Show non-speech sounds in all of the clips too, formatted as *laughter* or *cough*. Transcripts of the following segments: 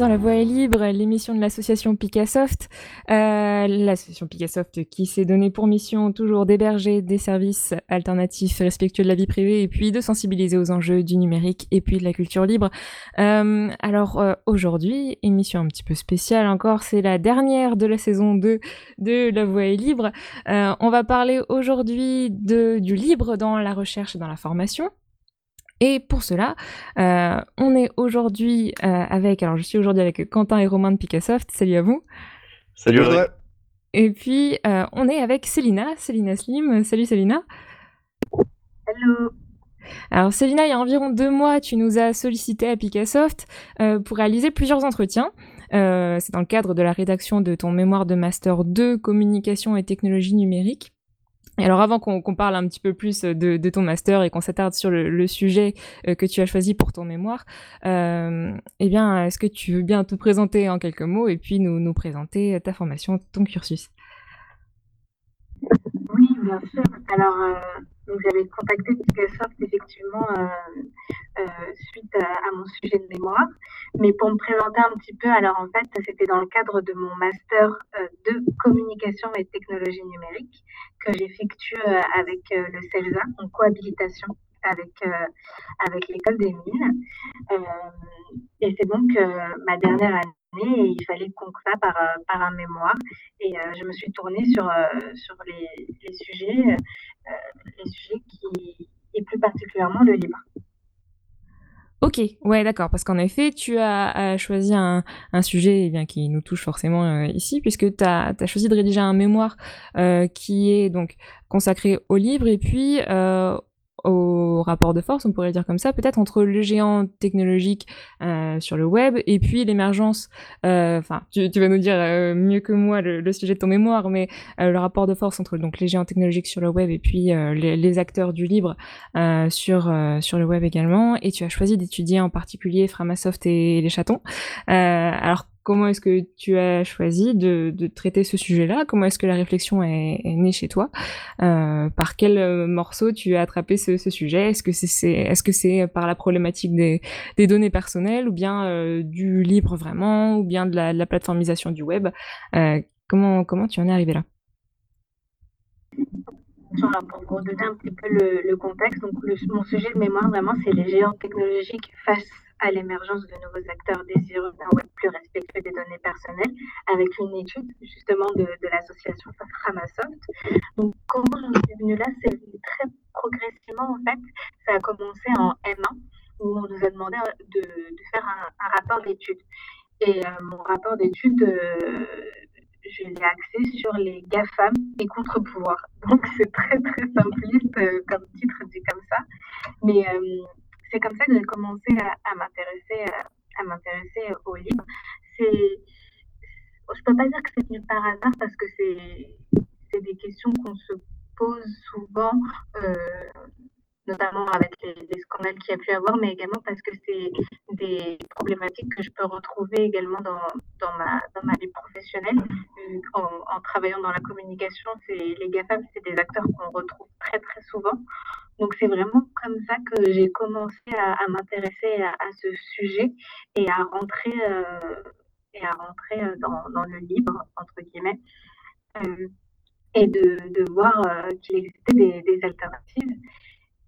dans La Voix est libre, l'émission de l'association Picassoft. Euh, l'association Picassoft qui s'est donné pour mission toujours d'héberger des services alternatifs respectueux de la vie privée et puis de sensibiliser aux enjeux du numérique et puis de la culture libre. Euh, alors euh, aujourd'hui, émission un petit peu spéciale encore, c'est la dernière de la saison 2 de La Voix est libre. On va parler aujourd'hui du libre dans la recherche et dans la formation. Et pour cela, euh, on est aujourd'hui euh, avec, alors je suis aujourd'hui avec Quentin et Romain de Picassoft. Salut à vous. Salut Audrey. Et puis euh, on est avec Célina, Célina Slim. Salut Célina. Hello. Alors Célina, il y a environ deux mois, tu nous as sollicité à Picassoft pour réaliser plusieurs entretiens. C'est dans le cadre de la rédaction de ton mémoire de master 2 communication et technologie numérique alors avant qu'on parle un petit peu plus de, ton master et qu'on s'attarde sur le, sujet euh, que tu as choisi pour ton mémoire, euh, eh bien, est-ce que tu veux bien te présenter en quelques mots et puis nous, nous présenter ta formation, ton cursus? Oui, bien sûr. Alors, euh, j'avais contacté Picassoft effectivement suite à, mon sujet de mémoire. Mais pour me présenter un petit peu, alors en fait, c'était dans le cadre de mon master de communication et technologie numérique que j'effectue euh, avec euh, le CELSA en cohabilitation avec, euh, avec l'école des mines. et c'est donc ma dernière année et il fallait conclure par, par un mémoire. Et je me suis tournée sur, sur les, sujets, les sujets qui, et plus particulièrement le libre. Ok, ouais, d'accord, parce qu'en effet, tu as, choisi un, sujet eh bien, qui nous touche forcément euh, ici, puisque tu as, choisi de rédiger un mémoire euh, qui est donc consacré au livre et puis euh, au rapport de force, on pourrait dire comme ça, peut-être entre le géant technologique euh, sur le web et puis l'émergence, euh, enfin, tu, vas nous dire euh, mieux que moi le, sujet de ton mémoire, mais le rapport de force entre donc les géants technologiques sur le web et puis les, les, acteurs du libre sur sur le web également. Et tu as choisi d'étudier en particulier Framasoft et les chatons. alors Comment est-ce que tu as choisi de, traiter ce sujet-là? Comment est-ce que la réflexion est, née chez toi? Euh, Par quel euh, morceau tu as attrapé ce, sujet? Est-ce que c'est est, -ce c'est par la problématique des, données personnelles ou bien euh, du libre vraiment ou bien de la, plateformisation du web? Comment, comment tu en es arrivé là? Pour donner un petit peu le, contexte, donc mon sujet de mémoire vraiment c'est les géants technologiques face à l'émergence de nouveaux acteurs désireux d'un web plus respectueux des données personnelles, avec une étude justement de, l'association Framasoft. Donc, comment j'en suis venue là? C'est très progressivement, en fait, ça a commencé en M1, où on nous a demandé de, de faire un, rapport d'étude. Et euh, mon rapport d'étude, euh, je l'ai axé sur les GAFAM et contre-pouvoirs. Donc, c'est très, très simpliste euh, comme titre dit comme ça. Mais c'est comme ça que j'ai commencé à, m'intéresser à, m'intéresser au livre. C'est, je peux pas dire que c'est venu par hasard parce que c'est, c'est des questions qu'on se pose souvent, euh, notamment avec les, scandales qu'il y a pu avoir, mais également parce que c'est des problématiques que je peux retrouver également dans, dans, ma, dans ma vie professionnelle. En, en travaillant dans la communication, les GAFAM, c'est des acteurs qu'on retrouve très très souvent. Donc c'est vraiment comme ça que j'ai commencé à, m'intéresser à, ce sujet et à rentrer, euh, et à rentrer euh, dans, le libre, entre guillemets, euh, et de, voir qu'il existait des, alternatives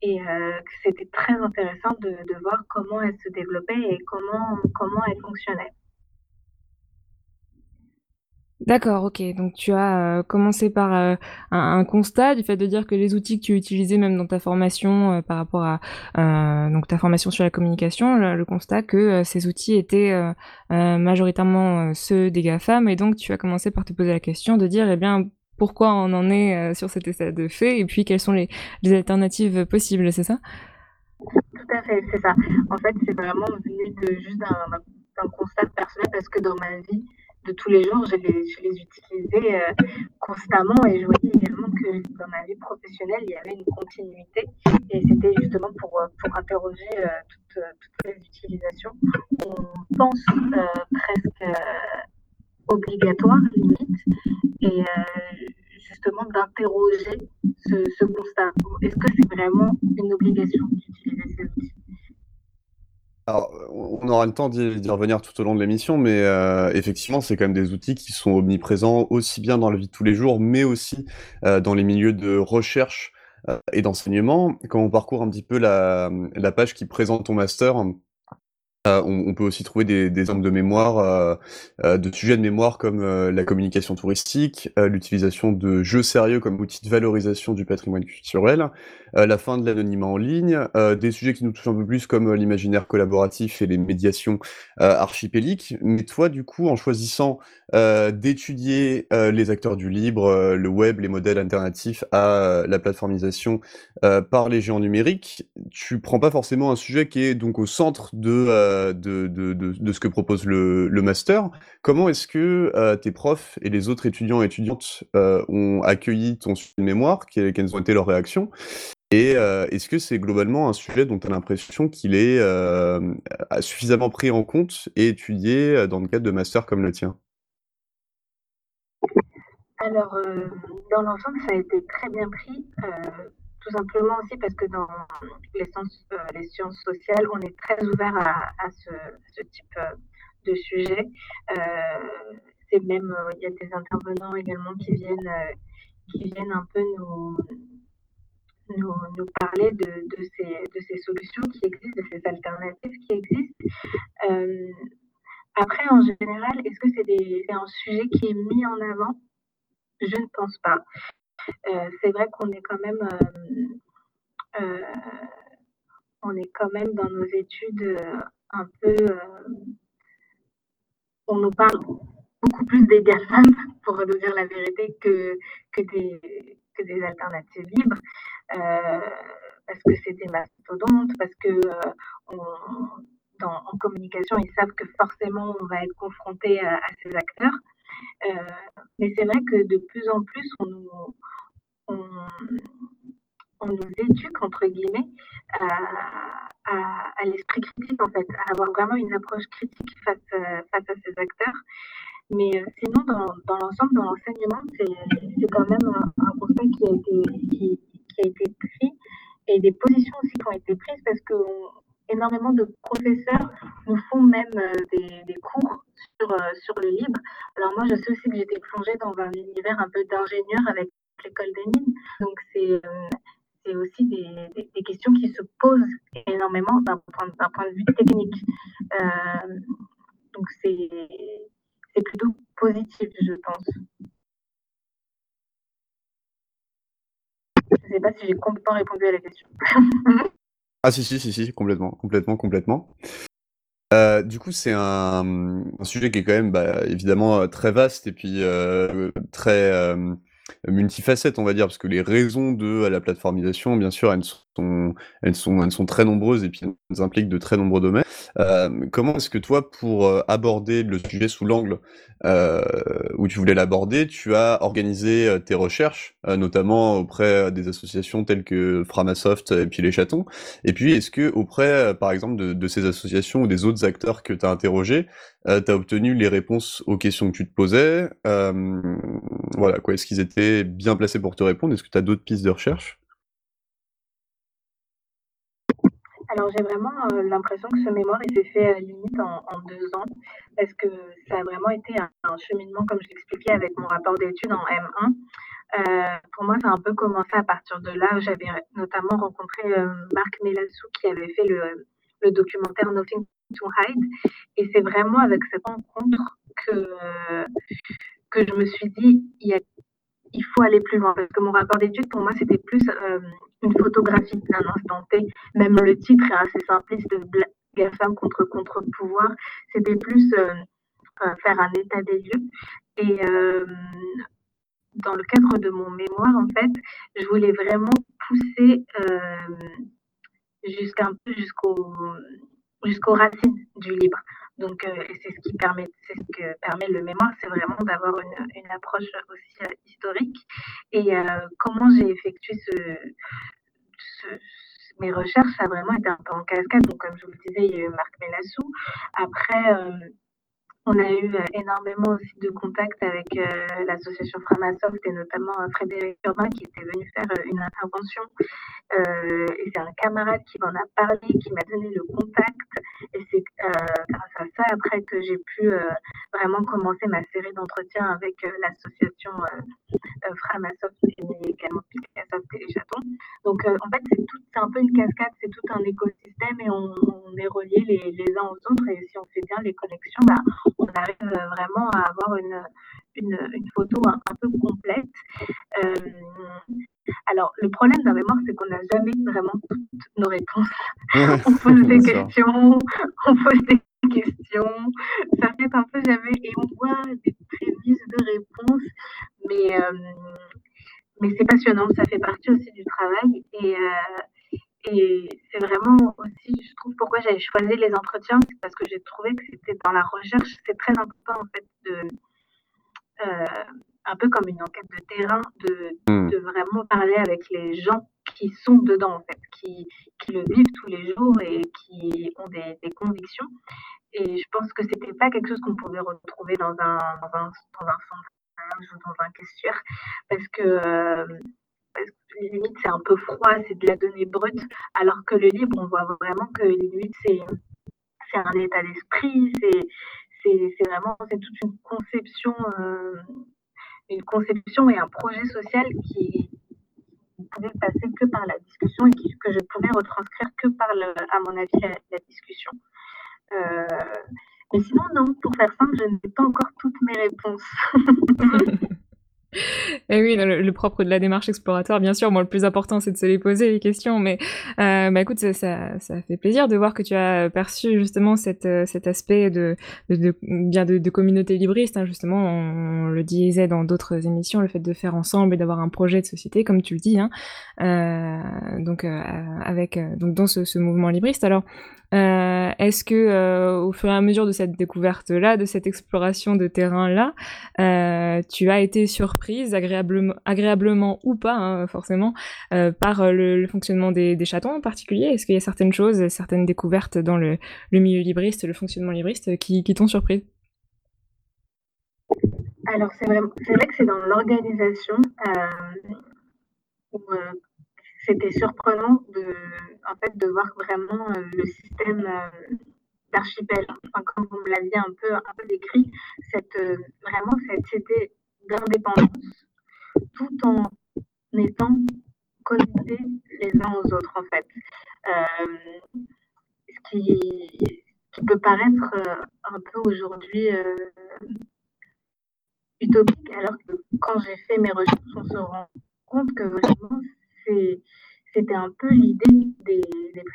et que c'était très intéressant de, de, voir comment elles se développaient et comment, comment elles fonctionnaient. D'accord, ok. Donc tu as euh, commencé par euh, un, constat du fait de dire que les outils que tu utilisais même dans ta formation euh, par rapport à donc ta formation sur la communication, le, constat que ces outils étaient majoritairement ceux des GAFAM et donc tu as commencé par te poser la question de dire eh bien pourquoi on en est sur cet état de fait et puis quelles sont les, alternatives possibles, c'est ça? Tout à fait, c'est ça. En fait, c'est vraiment venu de juste d'un constat personnel parce que dans ma vie, de tous les jours, je les, je les utilisais euh, constamment et je voyais également que dans ma vie professionnelle, il y avait une continuité et c'était justement pour, euh, pour interroger euh, toutes, toutes, les utilisations. On pense presque obligatoire, limite, et justement d'interroger ce, constat. Est-ce que c'est vraiment une obligation d'utiliser ces outils? Alors, on aura le temps d'y revenir tout au long de l'émission, mais euh, effectivement, c'est quand même des outils qui sont omniprésents aussi bien dans la vie de tous les jours, mais aussi euh, dans les milieux de recherche euh, et d'enseignement. Quand on parcourt un petit peu la page qui présente ton master, euh, on, peut aussi trouver des, des de mémoire, euh, euh, de sujets de mémoire comme la communication touristique, l'utilisation de jeux sérieux comme outil de valorisation du patrimoine culturel, la fin de l'anonymat en ligne, des sujets qui nous touchent un peu plus comme l'imaginaire collaboratif et les médiations archipéliques. Mais toi, du coup, en choisissant d'étudier les acteurs du libre, le web, les modèles alternatifs à la plateformisation par les géants numériques, tu prends pas forcément un sujet qui est donc au centre de euh, de, ce que propose le, master. Comment est-ce que euh, tes profs et les autres étudiants et étudiantes euh, ont accueilli ton sujet de mémoire? Quelles ont été leurs réactions? Et est-ce que c'est globalement un sujet dont tu as l'impression qu'il est suffisamment pris en compte et étudié dans le cadre de master comme le tien? Alors, dans l'ensemble, ça a été très bien pris. Tout simplement aussi parce que dans les sciences, euh, sociales, on est très ouvert à, ce, type euh, de sujet. Euh, c'est même, il y a des intervenants également qui viennent, qui viennent un peu nous, nous, parler de, ces, de ces solutions qui existent, de ces alternatives qui existent. après, en général, est-ce que c'est un sujet qui est mis en avant? Je ne pense pas. Euh, c'est vrai qu'on est quand même euh, euh, on est quand même dans nos études un peu on nous parle beaucoup plus des GAFAM, pour dire la vérité, que, que, des, que des alternatives libres, parce que c'est des mastodontes, parce que en communication, ils savent que forcément, on va être confronté à, ces acteurs. Mais c'est vrai que de plus en plus, on nous, on, nous éduque, entre guillemets, à, l'esprit critique, en fait, à avoir vraiment une approche critique face, euh, face à ces acteurs. Mais euh, sinon, dans, l'ensemble, dans l'enseignement, c'est quand même un, un, constat qui a, été, qui, a été pris et des positions aussi qui ont été prises parce que énormément de professeurs nous font même euh, des, des, cours sur, sur le libre. Alors moi, je sais aussi que j'étais plongée dans un univers un peu d'ingénieur avec l'école des mines. Donc c'est c'est aussi des, des, questions qui se posent énormément d'un point, point, de vue technique. Euh, donc c'est plutôt positif, je pense. Je ne sais pas si j'ai complètement répondu à la question. *laughs* ah si, si, si, si, complètement, complètement, complètement. Euh, du coup, c'est un, sujet qui est quand même bah, évidemment très vaste et puis euh, très euh, multifacette, on va dire, parce que les raisons de la plateformisation, bien sûr, elles sont, elles sont, elles sont très nombreuses et puis elles impliquent de très nombreux domaines. Euh, comment est-ce que toi, pour euh, aborder le sujet sous l'angle euh, où tu voulais l'aborder, tu as organisé euh, tes recherches, euh, notamment auprès des associations telles que Framasoft et puis les chatons? Et puis, est-ce que auprès, par exemple, de, de, ces associations ou des autres acteurs que tu as interrogés, tu as obtenu les réponses aux questions que tu te posais Voilà, quoi, est-ce qu'ils étaient bien placés pour te répondre? Est-ce que tu as d'autres pistes de recherche? Alors j'ai vraiment euh, l'impression que ce mémoire il s'est fait euh, limite en, deux ans parce que ça a vraiment été un, cheminement comme je l'expliquais avec mon rapport d'études en M1. Euh, pour moi, ça a un peu commencé à partir de là. J'avais notamment rencontré euh, Marc Melassou qui avait fait le, le, documentaire Nothing to Hide. Et c'est vraiment avec cette rencontre que, que je me suis dit, il faut aller plus loin parce que mon rapport d'études pour moi c'était plus euh, une photographie d'un instant T. Même le titre est assez simpliste, GAFAM contre contre-pouvoir. C'était plus euh, euh, faire un état des lieux. Et dans le cadre de mon mémoire, en fait, je voulais vraiment pousser peu jusqu'au jusqu'aux racines du libre. Donc, euh, c'est ce qui permet, c'est ce que permet le mémoire, c'est vraiment d'avoir une, une, approche aussi euh, historique. Et euh, comment j'ai effectué ce, ce, mes recherches, ça a vraiment été un peu en cascade. Donc, comme je vous le disais, il y a eu Marc Mélassou. Après, euh, on a eu énormément aussi de contacts avec euh, l'association Framasoft et notamment Frédéric Urbain qui était venu faire une intervention. Euh, et c'est un camarade qui m'en a parlé, qui m'a donné le contact. Et grâce à ça, après que j'ai pu vraiment commencer ma série d'entretiens avec l'association Framasoft et également Picassoft et les chatons. Donc en fait, c'est un peu une cascade, c'est tout un écosystème et on, est reliés les, les, uns aux autres. Et si on fait bien les connexions, bah, on arrive vraiment à avoir une, une, une photo un, un, peu complète. Euh, alors, le problème d'un mémoire, c'est qu'on n'a jamais vraiment toutes nos réponses. *laughs* on pose des questions, on pose des questions, ça fait un peu jamais, et on voit des prémices de réponses, mais, euh, mais c'est passionnant, ça fait partie aussi du travail, et, euh, et c'est vraiment aussi, je trouve, pourquoi j'avais choisi les entretiens, c'est parce que j'ai trouvé que c'était dans la recherche, c'est très important en fait de un peu comme une enquête de terrain, de, mmh. de, vraiment parler avec les gens qui sont dedans, en fait, qui, qui le vivent tous les jours et qui ont des, des convictions. Et je pense que c'était pas quelque chose qu'on pouvait retrouver dans un, dans un, dans un sondage ou dans un questionnaire, parce que, euh, parce que limite c'est un peu froid, c'est de la donnée brute, alors que le livre, on voit vraiment que limite c'est un état d'esprit, c'est c'est vraiment toute une conception, euh, une conception et un projet social qui ne pouvait passer que par la discussion et que je pouvais retranscrire que par, le, à mon avis, la, discussion. Euh, mais sinon, non, pour faire simple, je n'ai pas encore toutes mes réponses. *laughs* Et oui, le, propre de la démarche exploratoire, bien sûr, moi le plus important c'est de se les poser les questions, mais euh, bah écoute, ça, ça, fait plaisir de voir que tu as perçu justement cette, euh, cet aspect de, de, bien de, communauté libriste, hein, justement, on, le disait dans d'autres émissions, le fait de faire ensemble et d'avoir un projet de société, comme tu le dis, hein, euh, donc euh, avec donc dans ce, ce mouvement libriste. Alors, euh, est-ce que, euh, au fur et à mesure de cette découverte-là, de cette exploration de terrain-là, euh, tu as été surprise, agréablement, agréablement ou pas, hein, forcément, par le, fonctionnement des, chatons en particulier? Est-ce qu'il y a certaines choses, certaines découvertes dans le, milieu libriste, le fonctionnement libriste, qui, t'ont surprise? Alors, c'est vrai, vrai, que c'est dans l'organisation où c'était surprenant de, en fait, de voir vraiment euh, le système euh, d'archipel. Comme vous me l'aviez un peu, décrit, cette, euh, vraiment cette idée d'indépendance tout en étant connectés les uns aux autres, en fait. ce qui, qui, peut paraître un peu aujourd'hui utopique, alors que quand j'ai fait mes recherches, on se rend compte que vraiment c'était un peu l'idée des,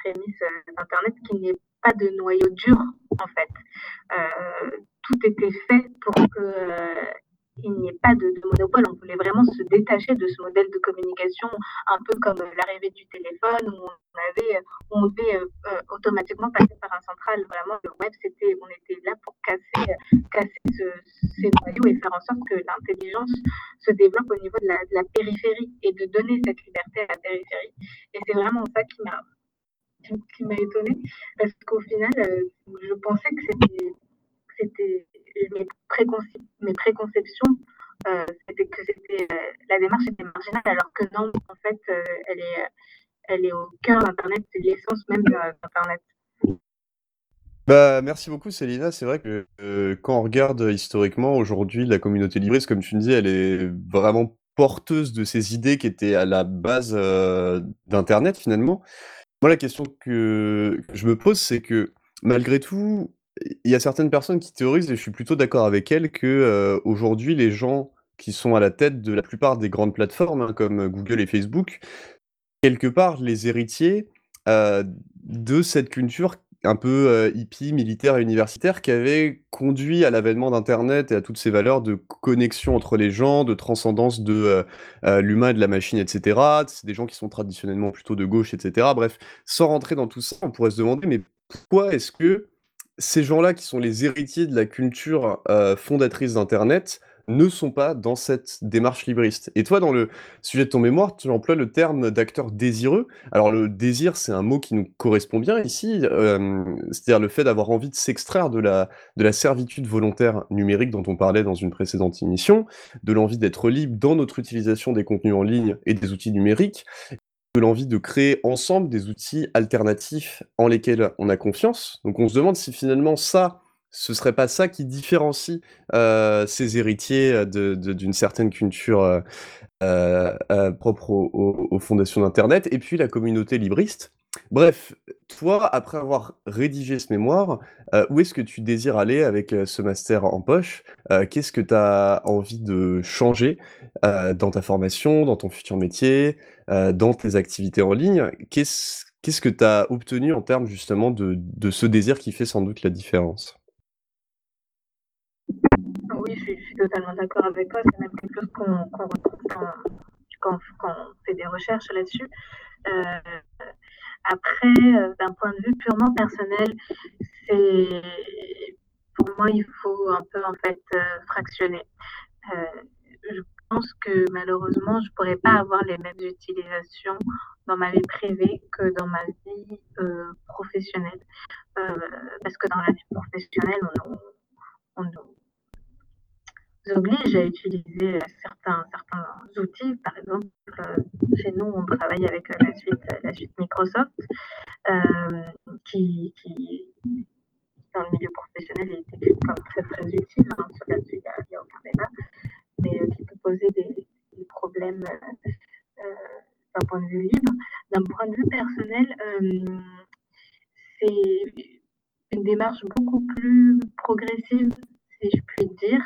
prémices euh, d'Internet qu'il n'y ait pas de noyau dur, en fait. Euh, tout était fait pour que euh, il n'y ait pas de, monopole. On voulait vraiment se détacher de ce modèle de communication, un peu comme l'arrivée du téléphone, où on avait, on devait euh, automatiquement passer par un central. Vraiment, le web, c'était, on était là pour casser, casser ce, ces noyaux et faire en sorte que l'intelligence se développe au niveau de la, de la périphérie et de donner cette liberté à la périphérie. Et c'est vraiment ça qui m'a qui m'a étonnée parce qu'au final, euh, je pensais que c'était mes, préconceptions, euh, c'était que euh, la démarche était marginale, alors que non, en fait, euh, elle, est, elle est au cœur d'Internet, c'est l'essence même d'Internet. Bah, merci beaucoup Célina. C'est vrai que quand on regarde historiquement aujourd'hui la communauté libriste, comme tu me dis, elle est vraiment porteuse de ces idées qui étaient à la base d'Internet finalement. Moi, la question que je me pose, c'est que malgré tout, il y a certaines personnes qui théorisent, et je suis plutôt d'accord avec elles, que euh, aujourd'hui les gens qui sont à la tête de la plupart des grandes plateformes, hein, comme Google et Facebook, quelque part les héritiers euh, de cette culture un peu euh, hippie, militaire et universitaire qui avait conduit à l'avènement d'Internet et à toutes ces valeurs de connexion entre les gens, de transcendance de l'humain et de la machine, etc. C'est des gens qui sont traditionnellement plutôt de gauche, etc. Bref, sans rentrer dans tout ça, on pourrait se demander, mais pourquoi est-ce que ces gens-là qui sont les héritiers de la culture, euh, fondatrice d'internet, ne sont pas dans cette démarche libriste. Et toi, dans le sujet de ton mémoire, tu emploies le terme d'acteur désireux. Alors le désir, c'est un mot qui nous correspond bien ici, euh, c'est-à-dire le fait d'avoir envie de s'extraire de la de la servitude volontaire numérique dont on parlait dans une précédente émission, de l'envie d'être libre dans notre utilisation des contenus en ligne et des outils numériques l'envie de créer ensemble des outils alternatifs en lesquels on a confiance. Donc on se demande si finalement ça, ce serait pas ça qui différencie euh, ces héritiers d'une certaine culture euh, euh, propre aux, fondations d'Internet, et puis la communauté libriste. Bref, toi, après avoir rédigé ce mémoire, où est-ce que tu désires aller avec ce master en poche? Qu'est-ce que tu as envie de changer dans ta formation, dans ton futur métier, dans tes activités en ligne? Qu'est-ce que tu as obtenu en termes justement de, ce désir qui fait sans doute la différence? Oui, je suis, totalement d'accord avec toi. C'est même quelque chose qu'on retrouve quand, on fait des recherches là-dessus. Euh, après, euh, d'un point de vue purement personnel, c'est pour moi, il faut un peu en fait euh, fractionner. je pense que malheureusement, je pourrais pas avoir les mêmes utilisations dans ma vie privée que dans ma vie professionnelle, parce que dans la vie professionnelle, on, on, on oblige à utiliser euh, certains, certains outils. Par exemple, euh, chez nous, on travaille avec euh, la suite, la suite Microsoft, qui, qui, dans le milieu professionnel, est très, très utile. Hein, il a, mais qui peut poser des problèmes d'un point de vue libre. D'un point de vue personnel, c'est une démarche beaucoup plus progressive si je puis dire,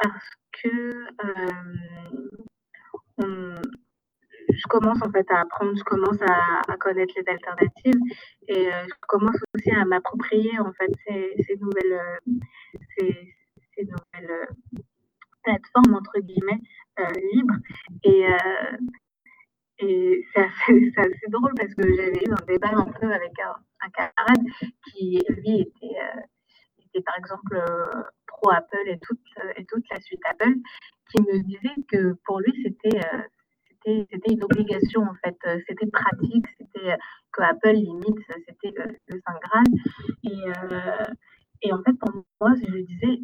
parce que je commence en fait à apprendre, je commence à, connaître les alternatives et je commence aussi à m'approprier en fait ces, nouvelles, ces, nouvelles plateformes entre guillemets libres. Et et c'est assez, *laughs* assez, drôle parce que j'avais eu un débat un peu avec un, un camarade qui, lui, était, était par exemple Apple et toute, et toute la suite Apple, qui me disait que pour lui, c'était euh, c'était une obligation en fait, c'était pratique, c'était que Apple limite, c'était le, le Saint. Et, euh, et en fait, pour moi, je disais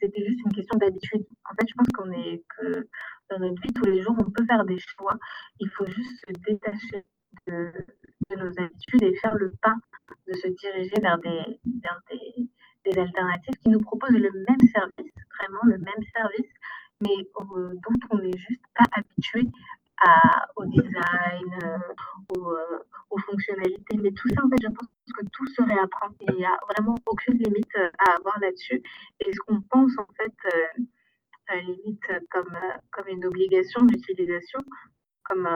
c'était juste une question d'habitude. En fait, je pense qu'on est que dans notre vie tous les jours, on peut faire des choix. Il faut juste se détacher de, de nos habitudes et faire le pas de se diriger vers des, vers des, des alternatives qui nous proposent le même service, vraiment le même service, mais euh, dont on n'est juste pas habitué au design, euh, euh, aux, fonctionnalités. Mais tout ça, en fait, je pense que tout se réapprend. Il n'y a vraiment aucune limite à avoir là-dessus. Et ce qu'on pense, en fait, limite comme, comme une obligation d'utilisation, comme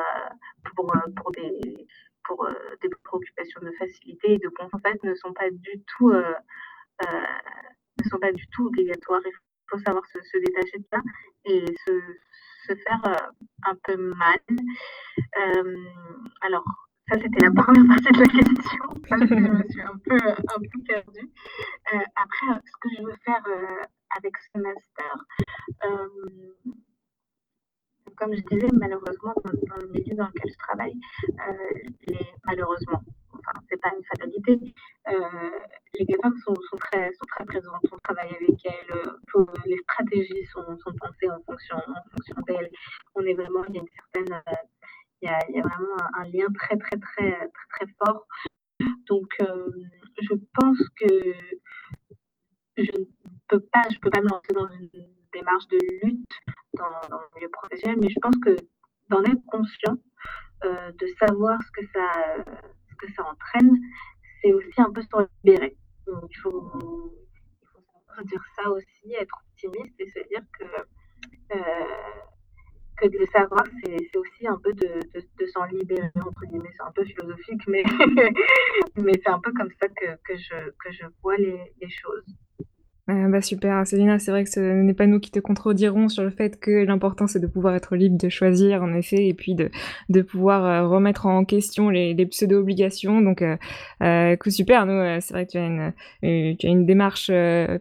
pour, pour des pour des préoccupations de facilité et de confort, en fait, ne sont pas du tout ne sont pas du tout obligatoires. Il faut savoir se, détacher de ça et se, faire euh, un peu mal. Euh, alors, ça, c'était la première partie de la question, je me suis un peu, perdue. Euh, après, ce que je veux faire avec ce master, comme je disais, malheureusement, dans, le milieu dans lequel je travaille, malheureusement, enfin, c'est pas une fatalité, les GAFAM sont, très, sont très présentes, on travaille avec elles, euh, les stratégies sont, sont pensées en fonction, en fonction d'elles. On est vraiment, il y a une certaine, euh, il, y a, il, y a, vraiment un, lien très, très, très, très, fort. Donc, euh, je pense que je ne peux pas, je peux pas me lancer dans une démarche de lutte dans, le milieu professionnel, mais je pense que d'en être conscient, euh, de savoir ce que ça, que ça entraîne, c'est aussi un peu se libérer. Il faut, il faut dire ça aussi, être optimiste et se dire que, euh, que de le savoir, c'est aussi un peu de, s'en libérer, entre guillemets. C'est un peu philosophique, mais, *laughs* mais c'est un peu comme ça que, que, je, que je vois les choses. Euh, bah super, Célina, c'est vrai que ce n'est pas nous qui te contredirons sur le fait que l'important c'est de pouvoir être libre de choisir en effet et puis de, de pouvoir euh, remettre en question les, les pseudo-obligations. Donc euh, euh coup super, nous c'est vrai que tu as une, tu as une démarche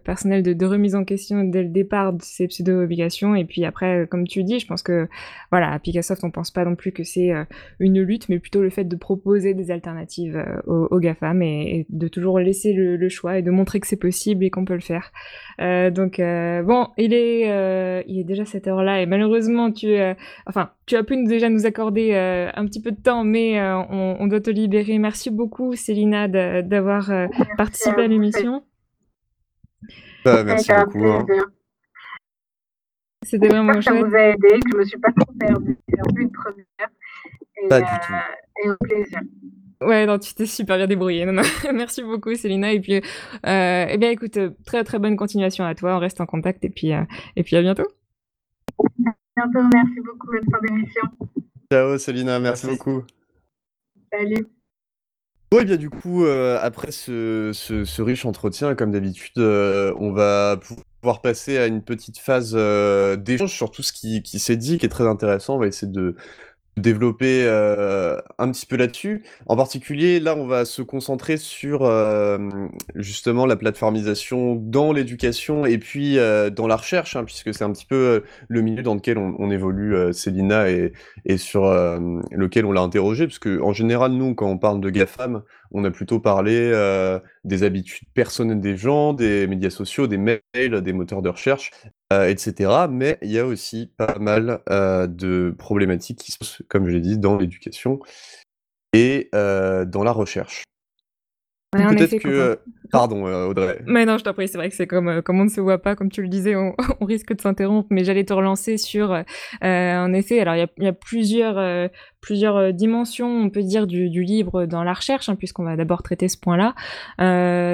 personnelle de, de, remise en question dès le départ de ces pseudo-obligations et puis après comme tu dis, je pense que voilà, à Picassoft on pense pas non plus que c'est une lutte mais plutôt le fait de proposer des alternatives aux, aux GAFAM et, et, de toujours laisser le, le choix et de montrer que c'est possible et qu'on peut le faire. Donc bon, il est, il est déjà cette heure-là et malheureusement tu, enfin, tu as pu déjà nous accorder un petit peu de temps, mais on, on, doit te libérer. Merci beaucoup, Célina, d'avoir participé à l'émission. Bah, merci beaucoup. Hein. C'était vraiment chouette. Ça vous a aidé, que je me suis pas trop perdue. C'est un peu une première. Et, pas du tout. Euh, et au plaisir. Ouais, non, tu t'es super bien débrouillée. Non, non. *laughs* Merci beaucoup, Célina. Et puis, euh, eh bien, écoute, très très bonne continuation à toi. On reste en contact et puis, euh, et puis à bientôt. À bientôt. Merci beaucoup. Bonne fin d'émission. Ciao, Célina. Merci, beaucoup. Salut. Bon, et bien du coup, euh, après ce, ce, ce, riche entretien, comme d'habitude, euh, on va pouvoir passer à une petite phase euh, d'échange sur tout ce qui, qui s'est dit, qui est très intéressant. On va essayer de, développer euh, un petit peu là-dessus. En particulier, là, on va se concentrer sur euh, justement la plateformisation dans l'éducation et puis euh, dans la recherche, hein, puisque c'est un petit peu le milieu dans lequel on, on évolue, Célina, et, et sur lequel on l'a interrogé, parce que en général, nous, quand on parle de GAFAM, on a plutôt parlé des habitudes personnelles des gens, des médias sociaux, des mails, des moteurs de recherche, euh, etc. Mais il y a aussi pas mal euh, de problématiques qui se posent, comme je l'ai dit, dans l'éducation et euh, dans la recherche. Peut-être que... Pardon, Audrey. Mais non, je t'en prie, c'est vrai que c'est comme, comme on ne se voit pas, comme tu le disais, on, *laughs* on risque de s'interrompre, mais j'allais te relancer sur, en effet, alors il y a, y a, plusieurs, plusieurs dimensions, on peut dire, du, du libre dans la recherche, hein, puisqu'on va d'abord traiter ce point-là.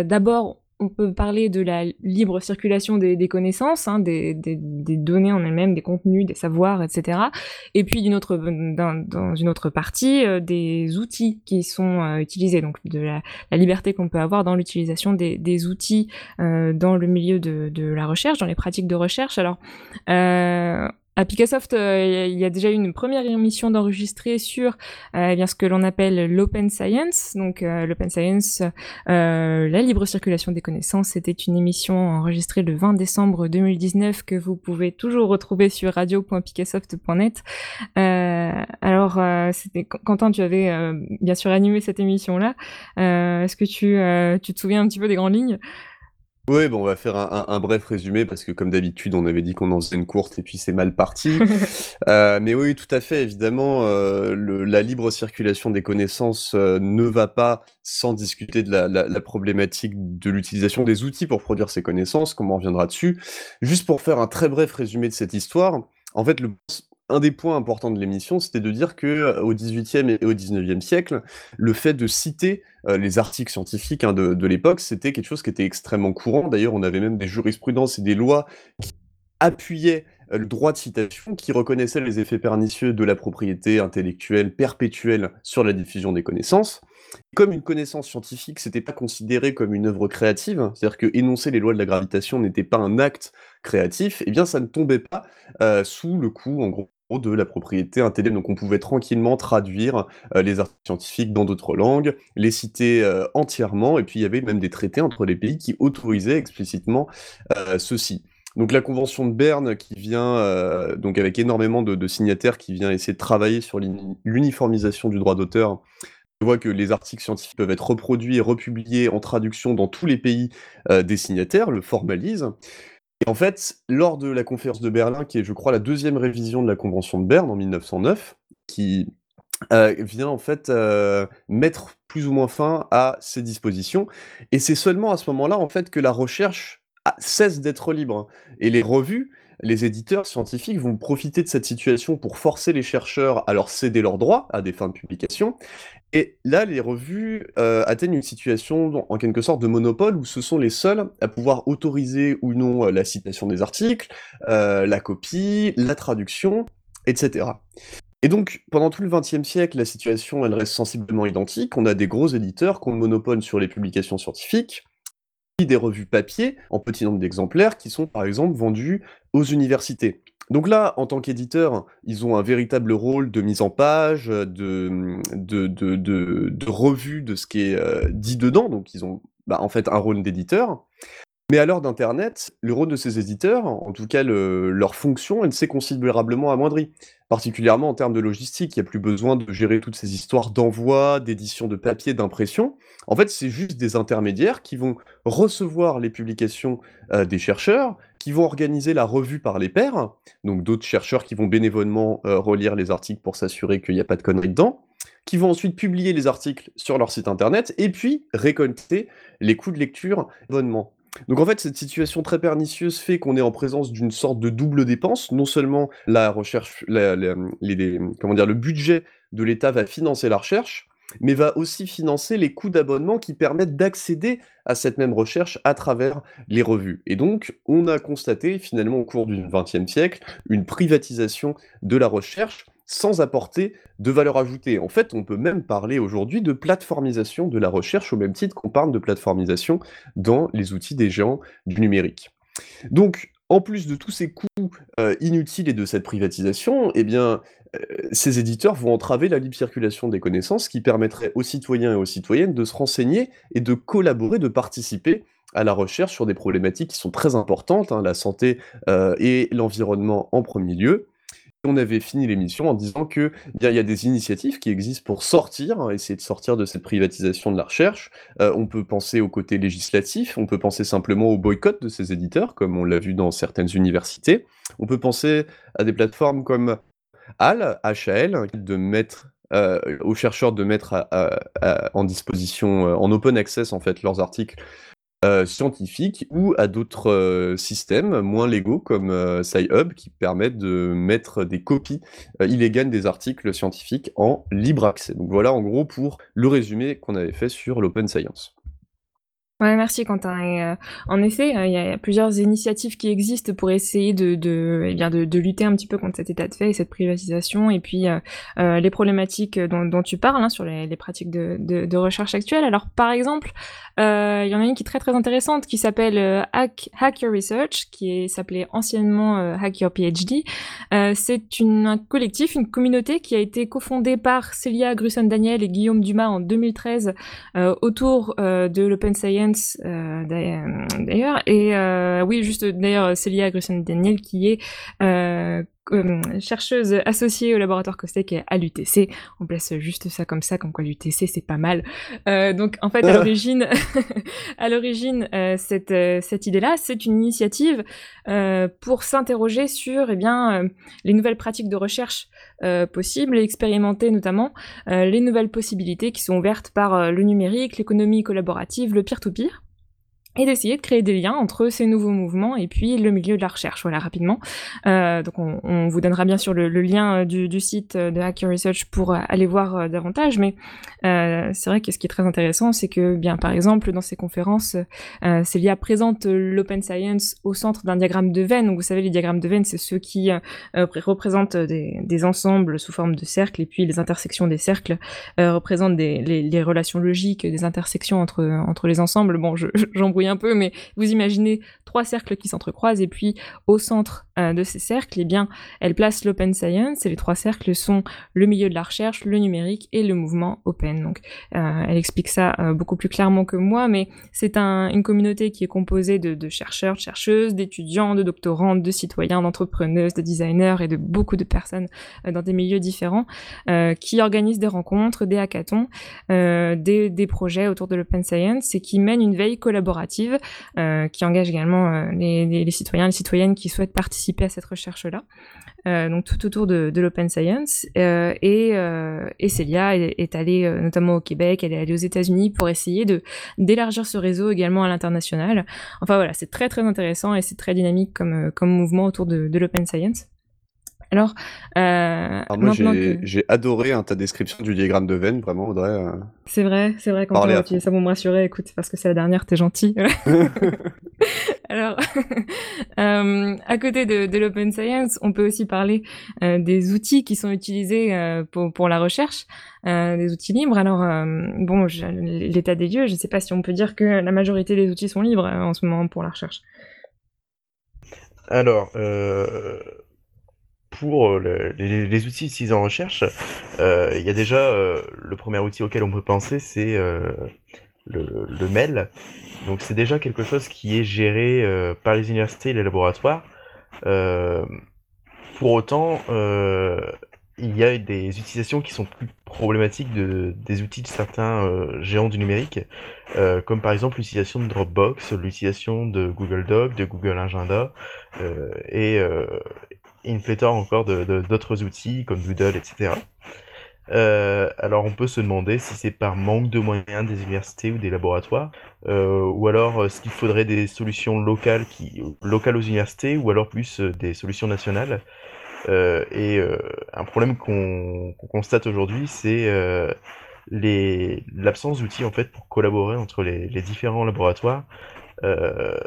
D'abord, on peut parler de la libre circulation des, connaissances, hein, des, données en elles-mêmes, des contenus, des savoirs, etc. Et puis d'une autre, dans, une autre partie, euh, des outils qui sont euh, utilisés, donc de la, liberté qu'on peut avoir dans l'utilisation des, outils euh, dans le milieu de, de, la recherche, dans les pratiques de recherche. Alors, à Picassoft, euh, il y a déjà eu une première émission d'enregistrer sur euh, eh bien ce que l'on appelle l'open science. Donc euh, l'open science, la libre circulation des connaissances, c'était une émission enregistrée le 20 décembre 2019 que vous pouvez toujours retrouver sur radio.picassoft.net. alors, c'était Quentin, tu avais bien sûr animé cette émission-là. Est-ce que tu, tu te souviens un petit peu des grandes lignes? Oui, bon, on va faire un, un, bref résumé parce que comme d'habitude, on avait dit qu'on en faisait une courte et puis c'est mal parti. *laughs* euh, mais oui, tout à fait, évidemment, euh, le, la libre circulation des connaissances euh, ne va pas sans discuter de la, la, la problématique de l'utilisation des outils pour produire ces connaissances, comme on reviendra dessus. Juste pour faire un très bref résumé de cette histoire, en fait, le, un des points importants de l'émission, c'était de dire que euh, au XVIIIe et au XIXe siècle, le fait de citer euh, les articles scientifiques hein, de, l'époque, c'était quelque chose qui était extrêmement courant. D'ailleurs, on avait même des jurisprudences et des lois qui appuyaient le droit de citation, qui reconnaissaient les effets pernicieux de la propriété intellectuelle perpétuelle sur la diffusion des connaissances. Comme une connaissance scientifique, c'était pas considéré comme une œuvre créative, c'est-à-dire que énoncer les lois de la gravitation n'était pas un acte créatif, et eh bien ça ne tombait pas euh, sous le coup, en gros, de la propriété intellectuelle. Donc on pouvait tranquillement traduire euh, les articles scientifiques dans d'autres langues, les citer euh, entièrement, et puis il y avait même des traités entre les pays qui autorisaient explicitement ceci. Donc la convention de Berne qui vient, euh, donc avec énormément de, signataires, qui vient essayer de travailler sur l'uniformisation du droit d'auteur. On voit que les articles scientifiques peuvent être reproduits et republiés en traduction dans tous les pays euh, des signataires, le formalise. Et en fait, lors de la conférence de Berlin, qui est, je crois, la deuxième révision de la Convention de Berne en 1909, qui euh, vient en fait mettre plus ou moins fin à ces dispositions. Et c'est seulement à ce moment-là, en fait, que la recherche cesse d'être libre. Et les revues, les éditeurs scientifiques vont profiter de cette situation pour forcer les chercheurs à leur céder leurs droits à des fins de publication. Et là, les revues euh, atteignent une situation en quelque sorte de monopole où ce sont les seuls à pouvoir autoriser ou non euh, la citation des articles, euh, la copie, la traduction, etc. Et donc, pendant tout le XXe siècle, la situation elle reste sensiblement identique. On a des gros éditeurs qui ont le monopole sur les publications scientifiques, des revues papier en petit nombre d'exemplaires qui sont par exemple vendus aux universités. Donc là, en tant qu'éditeur, ils ont un véritable rôle de mise en page, de, revue de ce qui est euh, dit dedans, donc ils ont bah, en fait un rôle d'éditeur. Mais à l'heure d'internet, le rôle de ces éditeurs, en tout cas le leur fonction, elle s'est considérablement amoindrie. Particulièrement en termes de logistique, il y a plus besoin de gérer toutes ces histoires d'envoi, d'édition de papier, d'impression. En fait, c'est juste des intermédiaires qui vont recevoir les publications, heu, des chercheurs, qui vont organiser la revue par les pairs, donc d'autres chercheurs qui vont bénévolement, heu, relire les articles pour s'assurer qu'il y a pas de conneries dedans, qui vont ensuite publier les articles sur leur site internet et puis récolter les coûts de lecture abonnement. Donc en fait, cette situation très pernicieuse fait qu'on est en présence d'une sorte de double dépense. Non seulement la recherche, la? Le budget de l'État va financer la recherche, mais va aussi financer les coûts d'abonnement qui permettent d'accéder à cette même recherche à travers les revues. Et donc, on a constaté finalement au cours du XXe siècle une privatisation de la recherche sans apporter de valeur ajoutée. En fait, on peut même parler aujourd'hui de plateformisation de la recherche au même titre qu'on parle de plateformisation dans les outils des géants du numérique. Donc, en plus de tous ces coûts, heu, inutiles et de cette privatisation, eh bien, heu, ces éditeurs vont entraver la libre circulation des connaissances qui permettrait aux citoyens et aux citoyennes de se renseigner et de collaborer, de participer à la recherche sur des problématiques qui sont très importantes, hein, la santé, heu, et l'environnement en premier lieu. On avait fini l'émission en disant qu'il y a y a des initiatives qui existent pour sortir, hein, essayer de sortir de cette privatisation de la recherche. Heu, on peut penser au côté législatif, on peut penser simplement au boycott de ces éditeurs, comme on l'a vu dans certaines universités. On peut penser à des plateformes comme HAL, HAL, heu, aux chercheurs de mettre en disposition, heu, en open access en fait leurs articles heu, scientifiques ou à d'autres, heu, systèmes moins légaux comme, heu, Sci-Hub qui permettent de mettre des copies, heu, illégales des articles scientifiques en libre accès. Donc voilà en gros pour le résumé qu'on avait fait sur l'open science. Merci Quentin heu, en effet, heu, il y a plusieurs initiatives qui existent pour essayer eh de lutter un petit peu contre cet état de fait et cette privatisation et puis, heu, les problématiques, dont tu parles, hein, sur les pratiques de recherche actuelles. Alors, par exemple, il y en a une qui est très, très intéressante qui s'appelle, Hack Hack Your Research, qui s'appelait anciennement, Hack Your PhD. C'est un collectif, une communauté qui a été cofondée par Célia Gruson-Daniel et Guillaume Dumas en 2013, heu, autour, de l'open science euh, d'ailleurs. Et euh, oui, juste d'ailleurs, Célia Gruson-Daniel qui est euh, chercheuse associée au laboratoire Costec à l'UTC. On place juste ça comme ça, comme quoi l'UTC c'est pas mal. Euh, donc en fait à *laughs* l'origine, *laughs* à l'origine euh, cette euh, cette idée-là, c'est une initiative pour s'interroger sur eh bien les nouvelles pratiques de recherche possibles et expérimenter notamment les nouvelles possibilités qui sont ouvertes par le numérique, l'économie collaborative, le peer-to-peer. Et d'essayer de créer des liens entre ces nouveaux mouvements et puis le milieu de la recherche, voilà, rapidement. Euh, donc on, vous donnera bien sûr le, lien euh, du, site de Hacker Research pour euh, aller voir euh, davantage, mais euh, c'est vrai que ce qui est très intéressant, c'est que, bien par exemple, dans ces conférences, euh, Célia présente l'open science au centre d'un diagramme de Venn. Vous savez, les diagrammes de Venn, c'est ceux qui représentent des, ensembles sous forme de cercles, et puis les intersections des cercles représentent des, les, les, relations logiques, des intersections entre, entre les ensembles. Bon, j'embrouille un peu, mais vous imaginez trois cercles qui s'entrecroisent et puis au centre euh, de ces cercles, eh bien, elle place l'open science et les trois cercles sont le milieu de la recherche, le numérique et le mouvement open. Donc, euh, elle explique ça euh, beaucoup plus clairement que moi, mais c'est un, une communauté qui est composée de, chercheurs, de chercheuses, d'étudiants, de doctorants, de citoyens, d'entrepreneuses, de designers et de beaucoup de personnes dans des milieux différents qui organisent des rencontres, des hackathons, des projets autour de l'open science et qui mènent une veille collaborative euh, qui engage également euh, les, les, les, citoyens, les citoyennes qui souhaitent participer à cette recherche-là. Euh, donc tout autour de, de l'open science. et, et Célia est, est allée notamment au Québec, elle est allée aux États-Unis pour essayer d'élargir ce réseau également à l'international. Enfin voilà, c'est très très intéressant et c'est très dynamique comme, comme mouvement autour de, de l'open science. Alors, euh, Alors moi j'ai que... adoré hein, ta description du diagramme de Venn, vraiment Audrey. Euh... C'est vrai, c'est vrai quand tu ça pour me rassurer, écoute, parce que c'est la dernière, t'es gentil. *laughs* *laughs* Alors, *laughs* euh, à côté de, de l'open science, on peut aussi parler euh, des outils qui sont utilisés euh, pour, pour la recherche, euh, des outils libres. Alors, bon, l'état des lieux, je ne sais pas si on peut dire que la majorité des outils sont libres en ce moment pour la recherche. Alors, pour le, les, outils utilisés en recherche, euh, il y a déjà euh, le premier outil auquel on peut penser, c'est euh, le, le MEL. Donc c'est déjà quelque chose qui est géré euh, par les universités et les laboratoires. Euh, pour autant, euh, il y a des utilisations qui sont plus problématiques de, des outils de certains euh, géants du numérique, euh, comme par exemple l'utilisation de Dropbox, l'utilisation de Google Docs, de Google Agenda, euh, et, euh, pléthore encore d'autres de, outils comme Doodle, etc. Euh, alors on peut se demander si c'est par manque de moyens des universités ou des laboratoires, euh, ou alors est-ce qu'il faudrait des solutions locales, qui, locales aux universités, ou alors plus des solutions nationales. Euh, et euh, un problème qu'on qu constate aujourd'hui, c'est euh, l'absence d'outils en fait pour collaborer entre les, différents laboratoires, euh,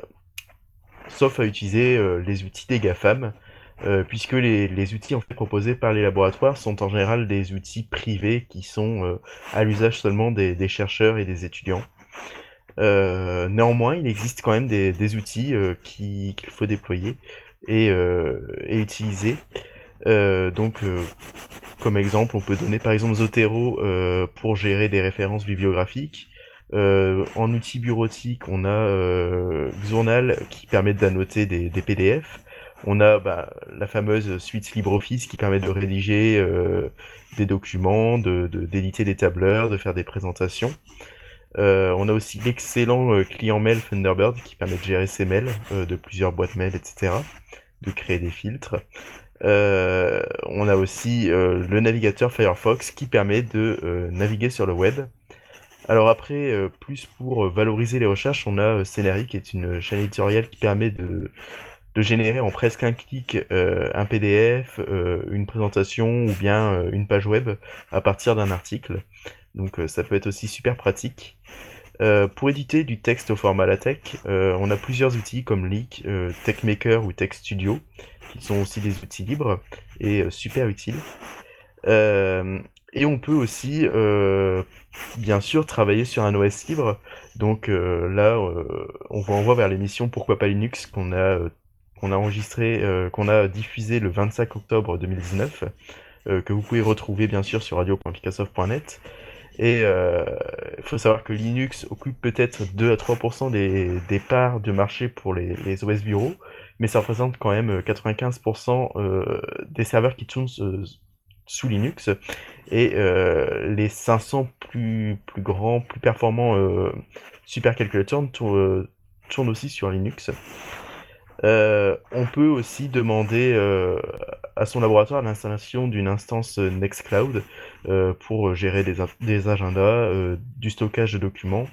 sauf à utiliser euh, les outils des GAFAM, euh, puisque les, les, outils en fait, proposés par les laboratoires sont en général des outils privés qui sont euh, à l'usage seulement des, des, chercheurs et des étudiants. Euh, néanmoins, il existe quand même des, des outils qu'il qui faut déployer et, et utiliser. donc, comme exemple, on peut donner par exemple Zotero pour gérer des références bibliographiques. en outil bureautique, on a Xurnal qui permet d'annoter des, des PDF. On a bah, la fameuse suite LibreOffice qui permet de rédiger euh, des documents, d'éditer de, de, des tableurs, de faire des présentations. Euh, on a aussi l'excellent euh, client mail Thunderbird qui permet de gérer ses mails de plusieurs boîtes mail, etc. De créer des filtres. On a aussi le navigateur Firefox qui permet de naviguer sur le web. Alors après, plus pour valoriser les recherches, on a Scenari qui est une chaîne éditoriale qui permet de de générer en presque un clic euh, un PDF, euh, une présentation ou bien euh, une page web à partir d'un article. Donc ça peut être aussi super pratique. pour éditer du texte au format LaTeX, on a plusieurs outils comme Leak, TechMaker ou TextStudio, qui sont aussi des outils libres et super utiles. et on peut aussi, bien sûr, travailler sur un OS libre. Donc là, on vous renvoie vers l'émission Pourquoi pas Linux qu'on a qu'on a enregistré, euh, qu'on a diffusé le 25 octobre 2019, euh, que vous pouvez retrouver bien sûr sur radio.picassoft.net. Et il euh, faut savoir que Linux occupe peut-être 2 à 3% des, des, parts de marché pour les, OS bureaux, mais ça représente quand même 95% euh, des serveurs qui tournent sous Linux. Et les 500 plus, plus grands, plus performants supercalculateurs tournent aussi sur Linux. Euh, on peut aussi demander euh, à son laboratoire l'installation d'une instance Nextcloud euh, pour gérer des, des agendas, du stockage de documents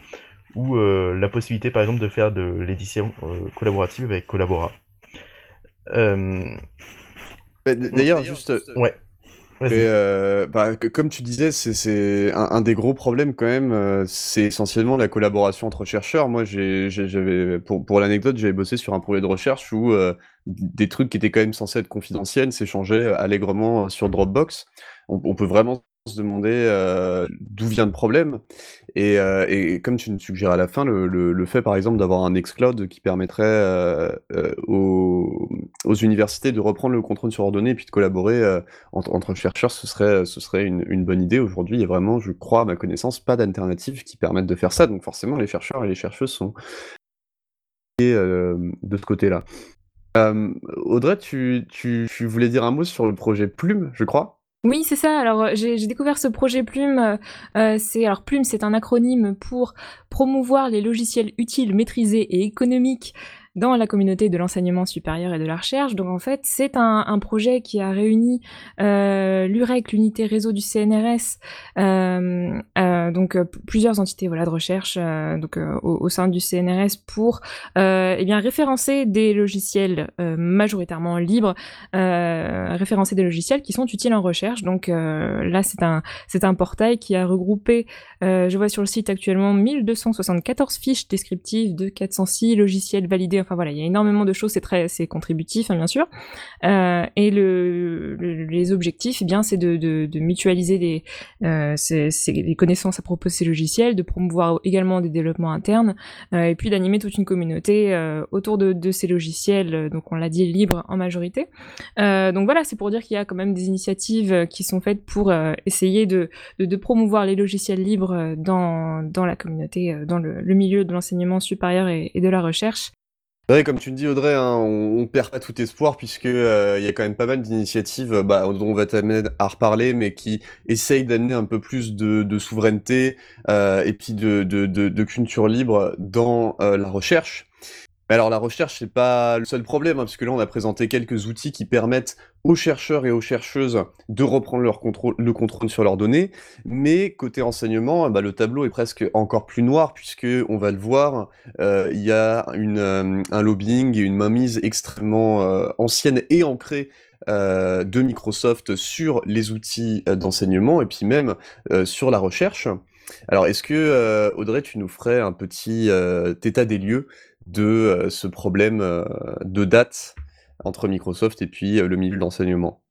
ou la possibilité par exemple de faire de l'édition collaborative avec Collabora. D'ailleurs, juste. Ouais. Et euh, bah, comme tu disais, c'est un, un, des gros problèmes quand même. Euh, c'est essentiellement la collaboration entre chercheurs. Moi, j'avais pour, pour l'anecdote, j'avais bossé sur un projet de recherche où euh, des trucs qui étaient quand même censés être confidentiels s'échangeaient allègrement sur Dropbox. On, peut vraiment se demander euh, d'où vient le problème. Et, euh, comme tu nous suggères à la fin, le, fait par exemple d'avoir un Nextcloud qui permettrait euh, aux, universités de reprendre le contrôle sur leurs données et puis de collaborer entre, chercheurs, ce serait, ce serait une, bonne idée. Aujourd'hui, il y a vraiment, je crois, à ma connaissance, pas d'alternative qui permettent de faire ça. Donc forcément, les chercheurs et les chercheuses sont de ce côté-là. Audrey, tu, tu voulais dire un mot sur le projet Plume, je crois? Oui, c'est ça. Alors, j'ai découvert ce projet Plume. Euh, c'est alors Plume, c'est un acronyme pour promouvoir les logiciels utiles, maîtrisés et économiques dans la communauté de l'enseignement supérieur et de la recherche. Donc en fait, c'est un, projet qui a réuni euh, l'UREC, l'unité réseau du CNRS, euh, euh, donc plusieurs entités voilà de recherche donc au, sein du CNRS pour eh bien référencer des logiciels majoritairement libres, référencer des logiciels qui sont utiles en recherche. Donc là, c'est un un portail qui a regroupé, je vois sur le site actuellement 1274 fiches descriptives de 406 logiciels validés Enfin voilà, il y a énormément de choses, c'est très, c'est contributif hein, bien sûr. Euh, et le, le, les objectifs, eh bien, c'est de, de, de, mutualiser les, euh, ces, ces, connaissances ça propose ses logiciels, de promouvoir également des développements internes, et puis d'animer toute une communauté autour de, de, ces logiciels, donc on l'a dit, libres en majorité. donc voilà, c'est pour dire qu'il y a quand même des initiatives qui sont faites pour essayer de, de, de, promouvoir les logiciels libres dans, dans la communauté, dans le, milieu de l'enseignement supérieur et, de la recherche. Ouais, comme tu me dis Audrey, hein, on, perd pas tout espoir puisque euh, il y a quand même pas mal d'initiatives bah, dont on va t'amener à reparler, mais qui essayent d'amener un peu plus de, souveraineté euh, et puis de, culture libre dans euh, la recherche. Alors la recherche, c'est pas le seul problème, hein, parce que là on a présenté quelques outils qui permettent aux chercheurs et aux chercheuses de reprendre leur contrôle, le contrôle sur leurs données, mais côté enseignement, bah, le tableau est presque encore plus noir, puisque on va le voir, euh, il y a euh, un lobbying et une mainmise extrêmement euh, ancienne et ancrée de Microsoft sur les outils d'enseignement, et puis même sur la recherche. Alors, est-ce que, Audrey, tu nous ferais un petit état des lieux de euh, ce problème euh, de date entre Microsoft et puis euh, le milieu de l'enseignement.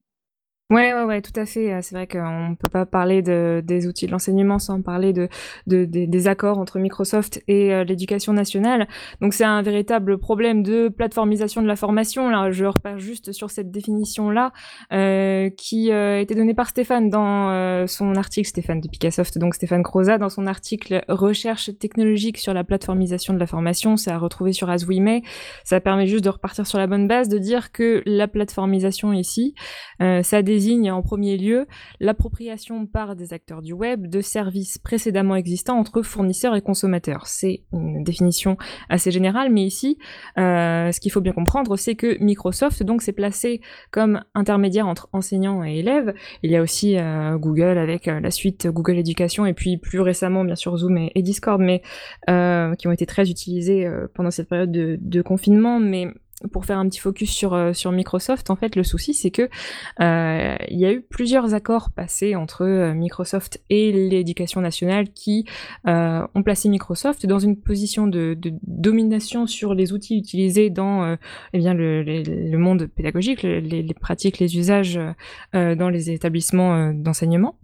Ouais, ouais, ouais, tout à fait. C'est vrai qu'on ne peut pas parler de, des outils de l'enseignement sans parler de, de, de, des accords entre Microsoft et euh, l'éducation nationale. Donc c'est un véritable problème de plateformisation de la formation. Là, je repars juste sur cette définition-là euh, qui euh, était donnée par Stéphane dans euh, son article, Stéphane de Picassoft, donc Stéphane Croza, dans son article Recherche technologique sur la plateformisation de la formation. C'est à retrouver sur Aswime. Ça permet juste de repartir sur la bonne base, de dire que la plateformisation ici, euh, ça désigne en premier lieu l'appropriation par des acteurs du web de services précédemment existants entre fournisseurs et consommateurs. C'est une définition assez générale, mais ici, euh, ce qu'il faut bien comprendre, c'est que Microsoft donc s'est placé comme intermédiaire entre enseignants et élèves. Il y a aussi euh, Google avec euh, la suite Google Éducation et puis plus récemment bien sûr Zoom et, Discord, mais qui ont été très utilisés pendant cette période de, de confinement, mais pour faire un petit focus sur, euh, sur Microsoft, en fait, le souci, c'est que euh, il y a eu plusieurs accords passés entre euh, Microsoft et l'éducation nationale qui ont placé Microsoft dans une position de, domination sur les outils utilisés dans euh, eh bien le, monde pédagogique, les, pratiques, les usages dans les établissements d'enseignement.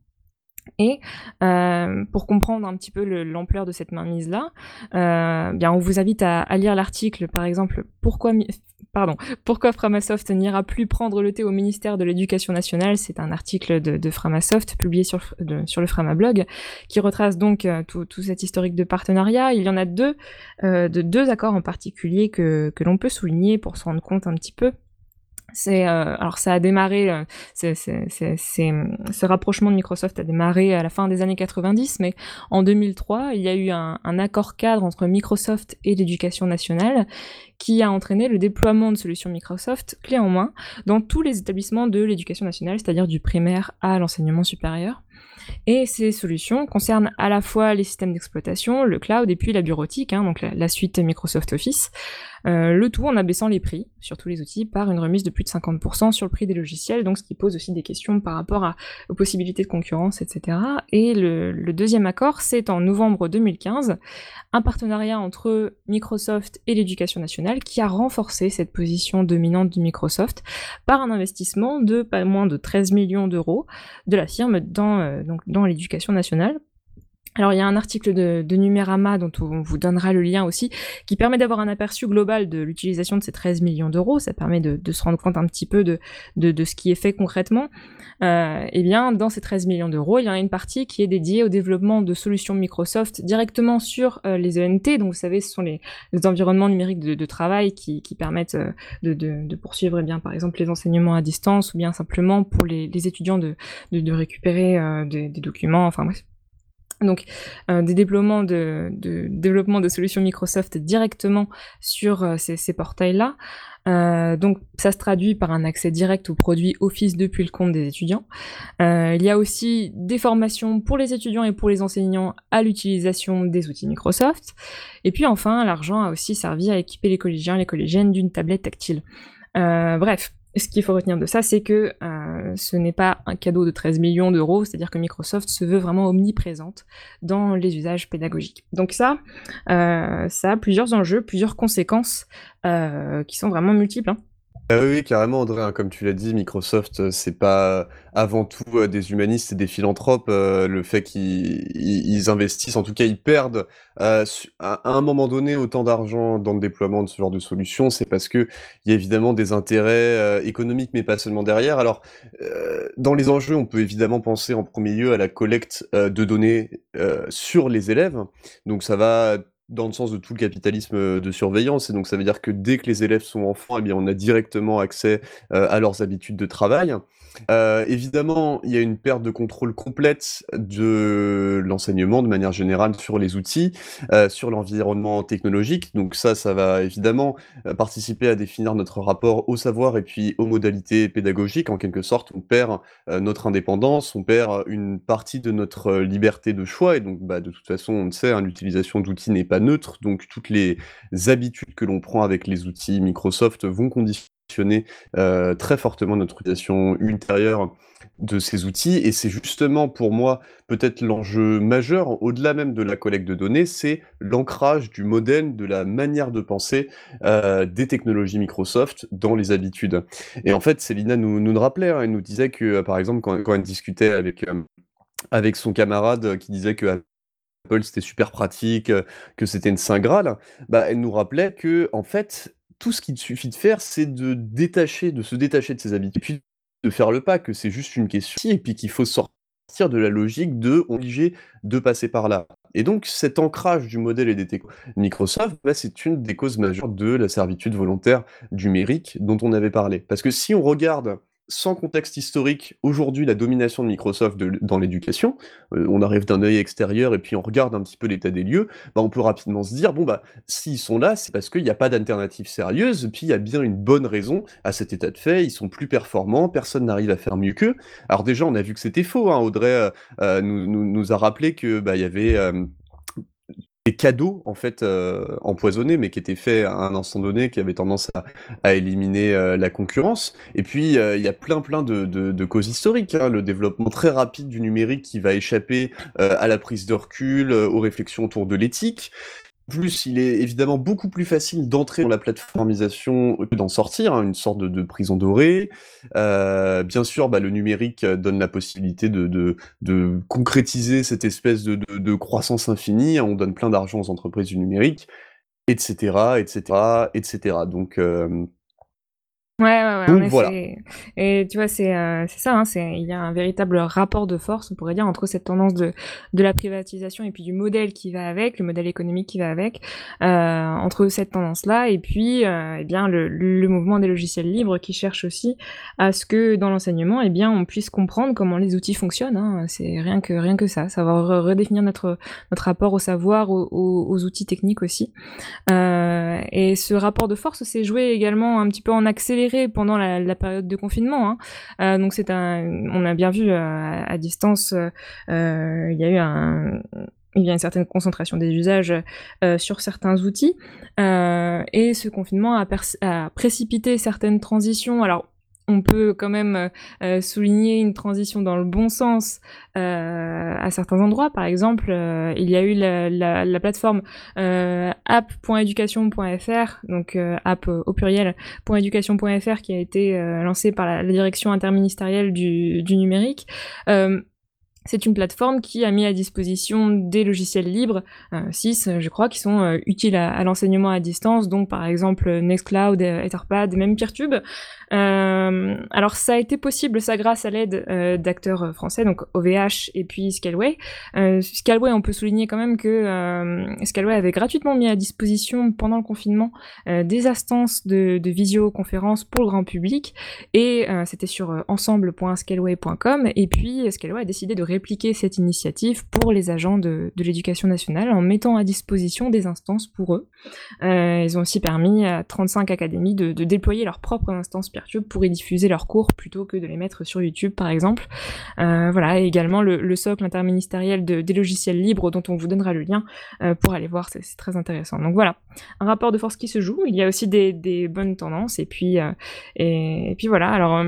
Et euh, pour comprendre un petit peu l'ampleur de cette mainmise-là, euh, bien on vous invite à, lire l'article, par exemple, pourquoi pardon, pourquoi Framasoft n'ira plus prendre le thé au ministère de l'Éducation nationale? C'est un article de, Framasoft publié sur, le Framablog qui retrace donc euh, tout, tout, cet historique de partenariat. Il y en a deux, euh, de deux accords en particulier que, que l'on peut souligner pour se rendre compte un petit peu euh, alors ça a démarré, euh, ce rapprochement de Microsoft a démarré à la fin des années 90, mais en 2003, il y a eu un, accord cadre entre Microsoft et l'éducation nationale qui a entraîné le déploiement de solutions Microsoft clé en main dans tous les établissements de l'éducation nationale, c'est-à-dire du primaire à l'enseignement supérieur. Et ces solutions concernent à la fois les systèmes d'exploitation, le cloud et puis la bureautique, hein, donc la, suite Microsoft Office. Euh, le tout en abaissant les prix sur tous les outils par une remise de plus de 50% sur le prix des logiciels, donc ce qui pose aussi des questions par rapport aux possibilités de concurrence, etc. Et le, le deuxième accord, c'est en novembre 2015, un partenariat entre Microsoft et l'éducation nationale qui a renforcé cette position dominante de Microsoft par un investissement de pas moins de 13 millions d'euros de la firme dans, euh, donc dans l'éducation nationale alors il y a un article de, de Numérama dont on vous donnera le lien aussi, qui permet d'avoir un aperçu global de l'utilisation de ces 13 millions d'euros. Ça permet de, se rendre compte un petit peu de, de, ce qui est fait concrètement. Euh, et bien dans ces 13 millions d'euros, il y a une partie qui est dédiée au développement de solutions Microsoft directement sur euh, les ENT. Donc vous savez, ce sont les, environnements numériques de, travail qui, permettent euh, de, poursuivre eh bien par exemple les enseignements à distance ou bien simplement pour les, étudiants de, récupérer des, documents. Enfin donc euh, des déploiements de, développement de solutions Microsoft directement sur euh, ces, portails-là. Euh, donc ça se traduit par un accès direct aux produits Office depuis le compte des étudiants. Il y a aussi des formations pour les étudiants et pour les enseignants à l'utilisation des outils Microsoft. Et puis enfin, l'argent a aussi servi à équiper les collégiens et les collégiennes d'une tablette tactile. Bref, ce qu'il faut retenir de ça, c'est que euh, ce n'est pas un cadeau de 13 millions d'euros, c'est-à-dire que Microsoft se veut vraiment omniprésente dans les usages pédagogiques. Donc ça, euh, ça a plusieurs enjeux, plusieurs conséquences euh, qui sont vraiment multiples. Hein. Ah oui, carrément, Audrey, hein, comme tu l'as dit, Microsoft, euh, c'est pas avant tout euh, des humanistes et des philanthropes. euh, le fait qu'ils ils- ils investissent, en tout cas, ils perdent euh, à, un moment donné autant d'argent dans le déploiement de ce genre de solution, c'est parce que il y a évidemment des intérêts euh, économiques, mais pas seulement derrière. Alors, euh, dans les enjeux, on peut évidemment penser en premier lieu à la collecte euh, de données euh, sur les élèves. Donc, ça va dans le sens de tout le capitalisme euh, de surveillance. Et donc, ça veut dire que dès que les élèves sont enfants, eh bien, on a directement accès euh, à leurs habitudes de travail. Euh, évidemment, il y a une perte de contrôle complète de l'enseignement de manière générale sur les outils, euh, sur l'environnement technologique. Donc ça, ça va évidemment euh, participer à définir notre rapport au savoir et puis aux modalités pédagogiques. En quelque sorte, on perd euh, notre indépendance, on perd une partie de notre euh, liberté de choix. Et donc, bah, de toute façon, on le sait, hein, l'utilisation d'outils n'est pas neutre. Donc, toutes les habitudes que l'on prend avec les outils Microsoft vont conditionner euh, très fortement notre utilisation ultérieure de ces outils. Et c'est justement pour moi peut-être l'enjeu majeur, au-delà même de la collecte de données, c'est l'ancrage du modèle, de la manière de penser euh, des technologies Microsoft dans les habitudes. Et en fait, Célina nous, nous le rappelait, hein, elle nous disait que, euh, par exemple, quand, quand elle discutait avec, euh, avec son camarade qui disait que Apple c'était super pratique, que c'était une saint graal, bah, elle nous rappelait que en fait, tout ce qu'il suffit de faire, c'est de détacher, de se détacher de ses habitudes, et puis de faire le pas, que c'est juste une question, et puis qu'il faut sortir de la logique de obligé de passer par là. Et donc cet ancrage du modèle et des technos Microsoft, bah, c'est une des causes majeures de la servitude volontaire numérique dont on avait parlé. Parce que si on regarde sans contexte historique, aujourd'hui, la domination de Microsoft dans l'éducation, euh, on arrive d'un œil extérieur et puis on regarde un petit peu l'état des lieux, bah, on peut rapidement se dire, bon, bah, s'ils sont là, c'est parce qu'il n'y a pas d'alternative sérieuse, puis il y a bien une bonne raison à cet état de fait, ils sont plus performants, personne n'arrive à faire mieux qu'eux. Alors déjà, on a vu que c'était faux, hein, Audrey euh, euh, nous, a rappelé que bah, y avait... des cadeaux en fait euh, empoisonnés mais qui étaient faits à un instant donné qui avaient tendance à, éliminer euh, la concurrence et puis euh, il y a plein plein de, causes historiques hein. le développement très rapide du numérique qui va échapper à la prise de recul aux réflexions autour de l'éthique plus, il est évidemment beaucoup plus facile d'entrer dans la plateformisation que d'en sortir, hein, une sorte de, prison dorée. Euh, bien sûr, bah, le numérique euh, donne la possibilité de, de, concrétiser cette espèce de, de, croissance infinie. On donne plein d'argent aux entreprises du numérique, etc., etc., etc. Donc, euh, Ouais, ouais, ouais, Donc, effet. voilà. Et tu vois, c'est euh, ça, hein, il y a un véritable rapport de force, on pourrait dire, entre cette tendance de, de la privatisation et puis du modèle qui va avec, le modèle économique qui va avec, euh, entre cette tendance-là et puis euh, eh bien, le, le mouvement des logiciels libres qui cherche aussi à ce que dans l'enseignement, eh bien, on puisse comprendre comment les outils fonctionnent. Hein, c'est rien que, rien que ça, savoir re- redéfinir notre, notre rapport au savoir, aux, aux- aux outils techniques aussi. Euh, et ce rapport de force s'est joué également un petit peu en accéléré pendant la, période de confinement. Hein. Euh, donc c'est un, on a bien vu euh, à, distance, euh, il y a eu un, il y a une certaine concentration des usages sur certains outils, et ce confinement a, a précipité certaines transitions. Alors on peut quand même euh, souligner une transition dans le bon sens euh, à certains endroits. Par exemple, euh, il y a eu la, la, la plateforme euh, app.education.fr, donc euh, app euh, au pluriel .education.fr qui a été euh, lancée par la, direction interministérielle du numérique. Euh, c'est une plateforme qui a mis à disposition des logiciels libres, 6 je crois, qui sont euh, utiles à, l'enseignement à distance, donc par exemple Nextcloud, euh, Etherpad, même Peertube. Euh, alors ça a été possible, ça grâce à l'aide euh, d'acteurs euh, français, donc OVH et puis Scaleway. Euh, Scaleway, on peut souligner quand même que euh, Scaleway avait gratuitement mis à disposition pendant le confinement euh, des instances de, de visioconférence pour le grand public, et euh, c'était sur euh, ensemble.scaleway.com, et puis euh, Scaleway a décidé de répliquer cette initiative pour les agents de, l'éducation nationale en mettant à disposition des instances pour eux. Euh, ils ont aussi permis à 35 académies de, déployer leur propre instance Peertube pour y diffuser leurs cours plutôt que de les mettre sur YouTube par exemple. Euh, voilà, et également le, le socle interministériel de, des logiciels libres dont on vous donnera le lien euh, pour aller voir, c'est très intéressant. Donc voilà, un rapport de force qui se joue, il y a aussi des, bonnes tendances et puis, et puis voilà, alors...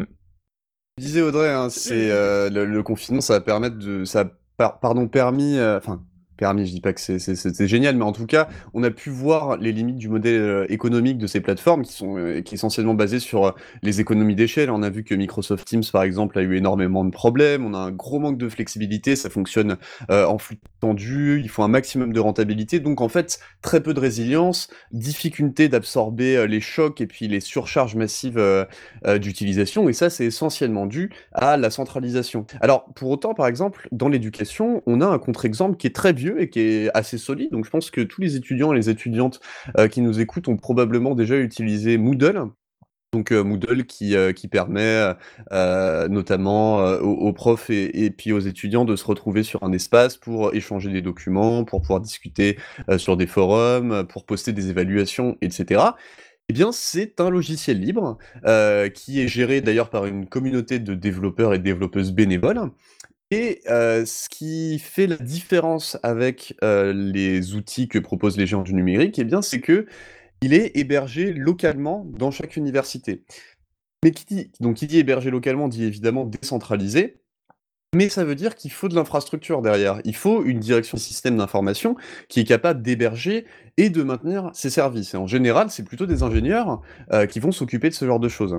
disais Audrey, hein, c'est euh, le, le confinement, ça va permettre de, ça pardon permis, euh, enfin permis. Je dis pas que c'est génial, mais en tout cas, on a pu voir les limites du modèle euh, économique de ces plateformes qui sont euh, essentiellement basées sur euh, les économies d'échelle. On a vu que Microsoft Teams, par exemple, a eu énormément de problèmes. On a un gros manque de flexibilité. Ça fonctionne en flux tendu. Il faut un maximum de rentabilité. Donc, en fait, très peu de résilience, difficulté d'absorber les chocs et puis les surcharges massives d'utilisation. Et ça, c'est essentiellement dû à la centralisation. Alors, pour autant, par exemple, dans l'éducation, on a un contre-exemple qui est très vieux et qui est assez solide. Donc je pense que tous les étudiants et les étudiantes euh, qui nous écoutent ont probablement déjà utilisé Moodle. Donc euh, Moodle qui, euh, qui permet notamment aux, profs et, et, puis aux étudiants de se retrouver sur un espace pour échanger des documents, pour pouvoir discuter sur des forums, pour poster des évaluations, etc. Eh bien, c'est un logiciel libre qui est géré d'ailleurs par une communauté de développeurs et développeuses bénévoles et ce qui fait la différence avec, les outils que proposent les géants du numérique, eh bien, c'est que il est hébergé localement dans chaque université. Mais qui dit donc qui dit hébergé localement dit évidemment décentralisé, mais ça veut dire qu'il faut de l'infrastructure derrière. Il faut une direction des systèmes d'information qui est capable d'héberger et de maintenir ces services et en général, c'est plutôt des ingénieurs, qui vont s'occuper de ce genre de choses.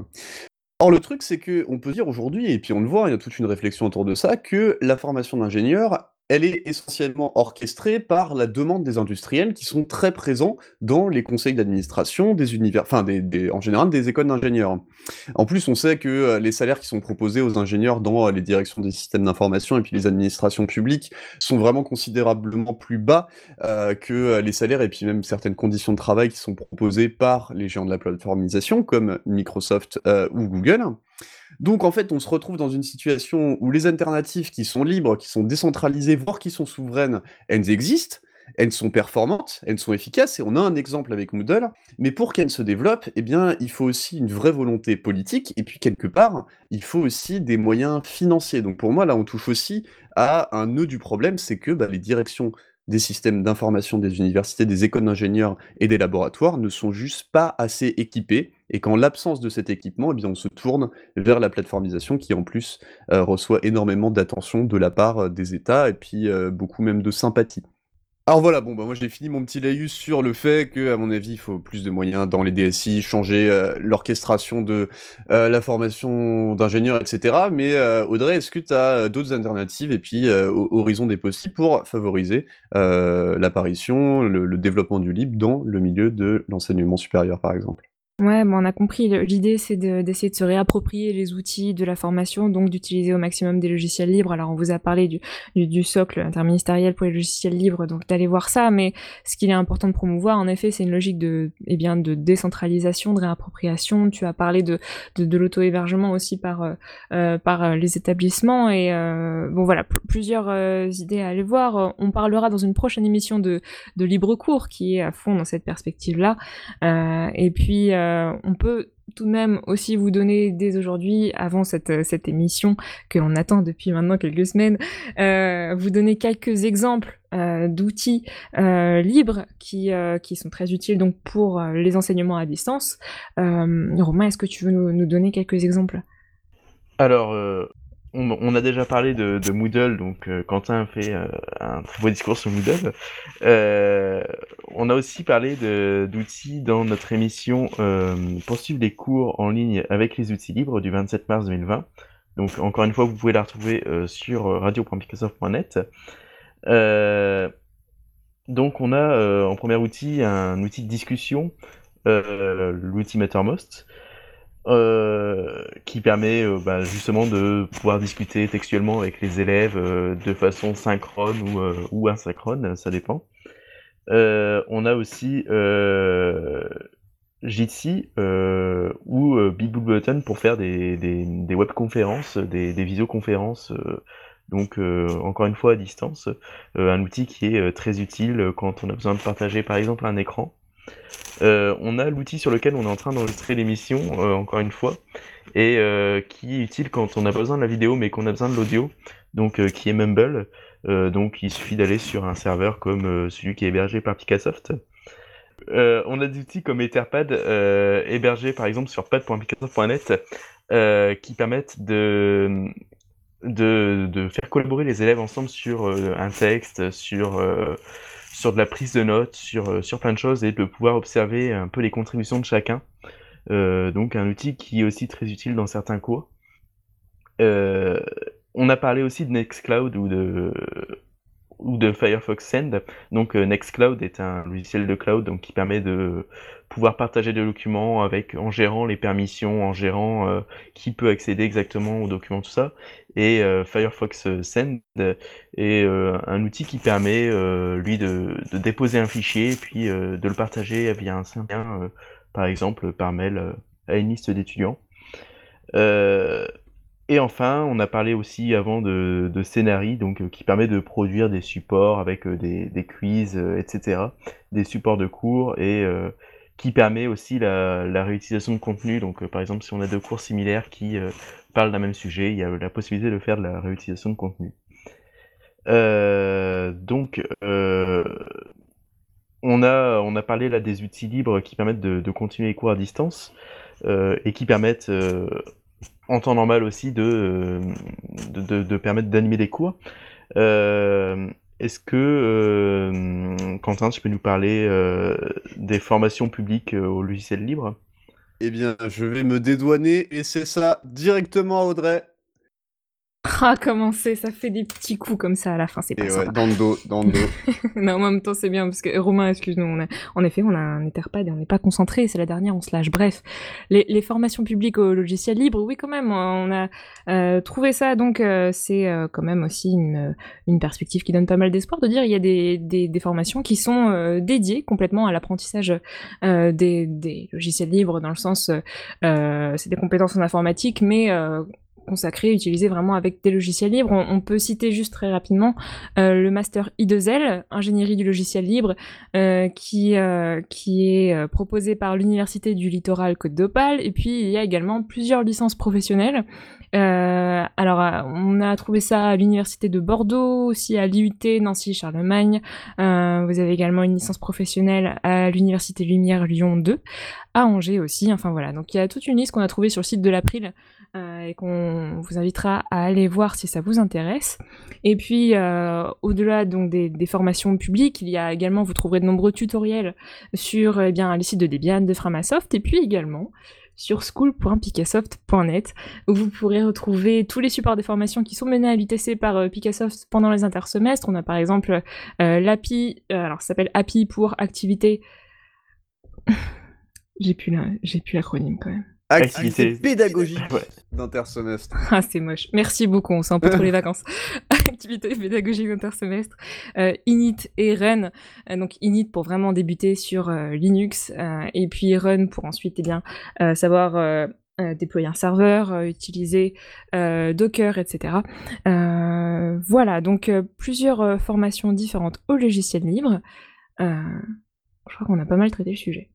Or, le truc, c'est qu'on peut dire aujourd'hui, et puis on le voit, il y a toute une réflexion autour de ça, que la formation d'ingénieur, elle est essentiellement orchestrée par la demande des industriels qui sont très présents dans les conseils d'administration des univers, enfin en général des écoles d'ingénieurs. En plus, on sait que euh, les salaires qui sont proposés aux ingénieurs dans euh, les directions des systèmes d'information et puis les administrations publiques sont vraiment considérablement plus bas euh, que les salaires et puis même certaines conditions de travail qui sont proposées par les géants de la plateformisation comme Microsoft ou Google. Donc en fait, on se retrouve dans une situation où les alternatives qui sont libres, qui sont décentralisées, voire qui sont souveraines, elles existent, elles sont performantes, elles sont efficaces, et on a un exemple avec Moodle, mais pour qu'elles se développent, eh bien, il faut aussi une vraie volonté politique, et puis quelque part, il faut aussi des moyens financiers. Donc pour moi, là, on touche aussi à un nœud du problème, c'est que bah, les directions des systèmes d'information des universités, des écoles d'ingénieurs et des laboratoires ne sont juste pas assez équipés et qu'en l'absence de cet équipement, eh bien, on se tourne vers la plateformisation qui en plus euh, reçoit énormément d'attention de la part euh, des États et puis euh, beaucoup même de sympathie. Alors voilà, bon, bah moi j'ai fini mon petit laïus sur le fait que, à mon avis, il faut plus de moyens dans les DSI, changer l'orchestration de la formation d'ingénieurs, etc. Mais Audrey, est-ce que tu as d'autres alternatives et puis horizon des possibles pour favoriser l'apparition, le développement du libre dans le milieu de l'enseignement supérieur, par exemple? Ouais, on a compris. L'idée, c'est d'essayer de se réapproprier les outils de la formation, donc d'utiliser au maximum des logiciels libres. Alors, on vous a parlé du, du, socle interministériel pour les logiciels libres, donc d'aller voir ça. Mais ce qu'il est important de promouvoir, en effet, c'est une logique de, eh bien, de décentralisation, de réappropriation. Tu as parlé de, de, l'auto-hébergement aussi par, euh, euh, par euh, les établissements. Et bon, voilà, plusieurs idées à aller voir. On parlera dans une prochaine émission de, de libre cours qui est à fond dans cette perspective-là. et puis, euh, on peut tout de même aussi vous donner dès aujourd'hui, avant cette, euh, émission que l'on attend depuis maintenant quelques semaines, euh, vous donner quelques exemples d'outils libres qui, qui sont très utiles donc pour les enseignements à distance. Romain, est-ce que tu veux nous, nous donner quelques exemples? Alors, on, a déjà parlé de, Moodle, donc euh, Quentin fait euh, un très beau discours sur Moodle. Euh, on a aussi parlé d'outils dans notre émission pour suivre les cours en ligne avec les outils libres du 27 mars 2020. Donc encore une fois, vous pouvez la retrouver sur radio.microsoft.net. donc on a en premier outil un outil de discussion, l'outil Mattermost. Euh, qui permet euh, bah, justement de pouvoir discuter textuellement avec les élèves euh, de façon synchrone ou, ou asynchrone, ça dépend. on a aussi Jitsi ou Big Blue Button pour faire des, des, des webconférences, des, des visioconférences, donc encore une fois à distance. un outil qui est très utile quand on a besoin de partager par exemple un écran. Euh, on a l'outil sur lequel on est en train d'enregistrer l'émission, euh, encore une fois, et euh, qui est utile quand on a besoin de la vidéo mais qu'on a besoin de l'audio, donc qui est Mumble. donc il suffit d'aller sur un serveur comme celui qui est hébergé par Picassoft. on a des outils comme Etherpad, hébergés par exemple sur pad.picassoft.net, qui permettent de faire collaborer les élèves ensemble sur un texte, sur, sur de la prise de notes, sur, sur plein de choses, et de pouvoir observer un peu les contributions de chacun. donc un outil qui est aussi très utile dans certains cours. on a parlé aussi de Nextcloud ou de, ou de Firefox Send. Donc euh, Nextcloud est un logiciel de cloud donc, qui permet de pouvoir partager des documents avec en gérant les permissions, en gérant euh, qui peut accéder exactement aux documents, tout ça. Et euh, Firefox Send est un outil qui permet lui de, de, déposer un fichier puis de le partager via un lien, par exemple par mail à une liste d'étudiants. Et enfin, on a parlé aussi avant de, de donc euh, qui permet de produire des supports avec euh, des, quiz, euh, etc., des supports de cours et qui permet aussi la, réutilisation de contenu. Donc, par exemple, si on a deux cours similaires qui parlent d'un même sujet, il y a la possibilité de faire de la réutilisation de contenu. donc, on a, on a parlé là des outils libres qui permettent de, de continuer les cours à distance et qui permettent en temps normal aussi de, euh, de, de, permettre d'animer des cours. Euh, est-ce que, euh, Quentin, tu peux nous parler des formations publiques au logiciel libre? Eh bien, je vais me dédouaner et c'est ça directement, Audrey. *laughs* Ah, comment c'est Ça fait des petits coups comme ça à la fin, c'est pas ça. dans le dos, dans le dos. *laughs* non, en même temps, c'est bien, parce que Romain, excuse-nous, en effet, on a un Etherpad et on n'est pas concentré, c'est la dernière, on se lâche. Bref, les, formations publiques au logiciel libre, oui, quand même, on a euh, trouvé ça, donc euh, c'est euh, quand même aussi une, une, perspective qui donne pas mal d'espoir de dire il y a des, des, des formations qui sont dédiées complètement à l'apprentissage des, des, logiciels libres, dans le sens, c'est des compétences en informatique, mais consacré, utilisé vraiment avec des logiciels libres. On, peut citer juste très rapidement euh, le master I2L, ingénierie du logiciel libre, euh, qui, euh, qui est proposé par l'Université du Littoral Côte d'Opale. Et puis il y a également plusieurs licences professionnelles. alors on a trouvé ça à l'Université de Bordeaux, aussi à l'IUT Nancy Charlemagne. vous avez également une licence professionnelle à l'Université Lumière Lyon 2, à Angers aussi. Enfin voilà, donc il y a toute une liste qu'on a trouvée sur le site de l'April et qu'on vous invitera à aller voir si ça vous intéresse. Et puis, euh, au-delà donc des, formations publiques, il y a également, vous trouverez de nombreux tutoriels sur eh bien, les sites de Debian, de Framasoft, et puis également sur school.picassoft.net où vous pourrez retrouver tous les supports des formations qui sont menés à l'UTC par euh, Picassoft pendant les intersemestres. On a par exemple l'API, alors ça s'appelle API pour activité. *laughs* j'ai plus l'acronyme quand même. Activité pédagogique d'intersemestre. Ah, c'est moche. Merci beaucoup, on sent un peu trop *laughs* les vacances. *laughs* Activité pédagogique d'intersemestre. Euh, init et Run. Euh, donc Init pour vraiment débuter sur euh, Linux et puis Run pour ensuite eh bien, savoir déployer un serveur, utiliser Docker, etc. voilà, donc plusieurs formations différentes au logiciel libre. je crois qu'on a pas mal traité le sujet.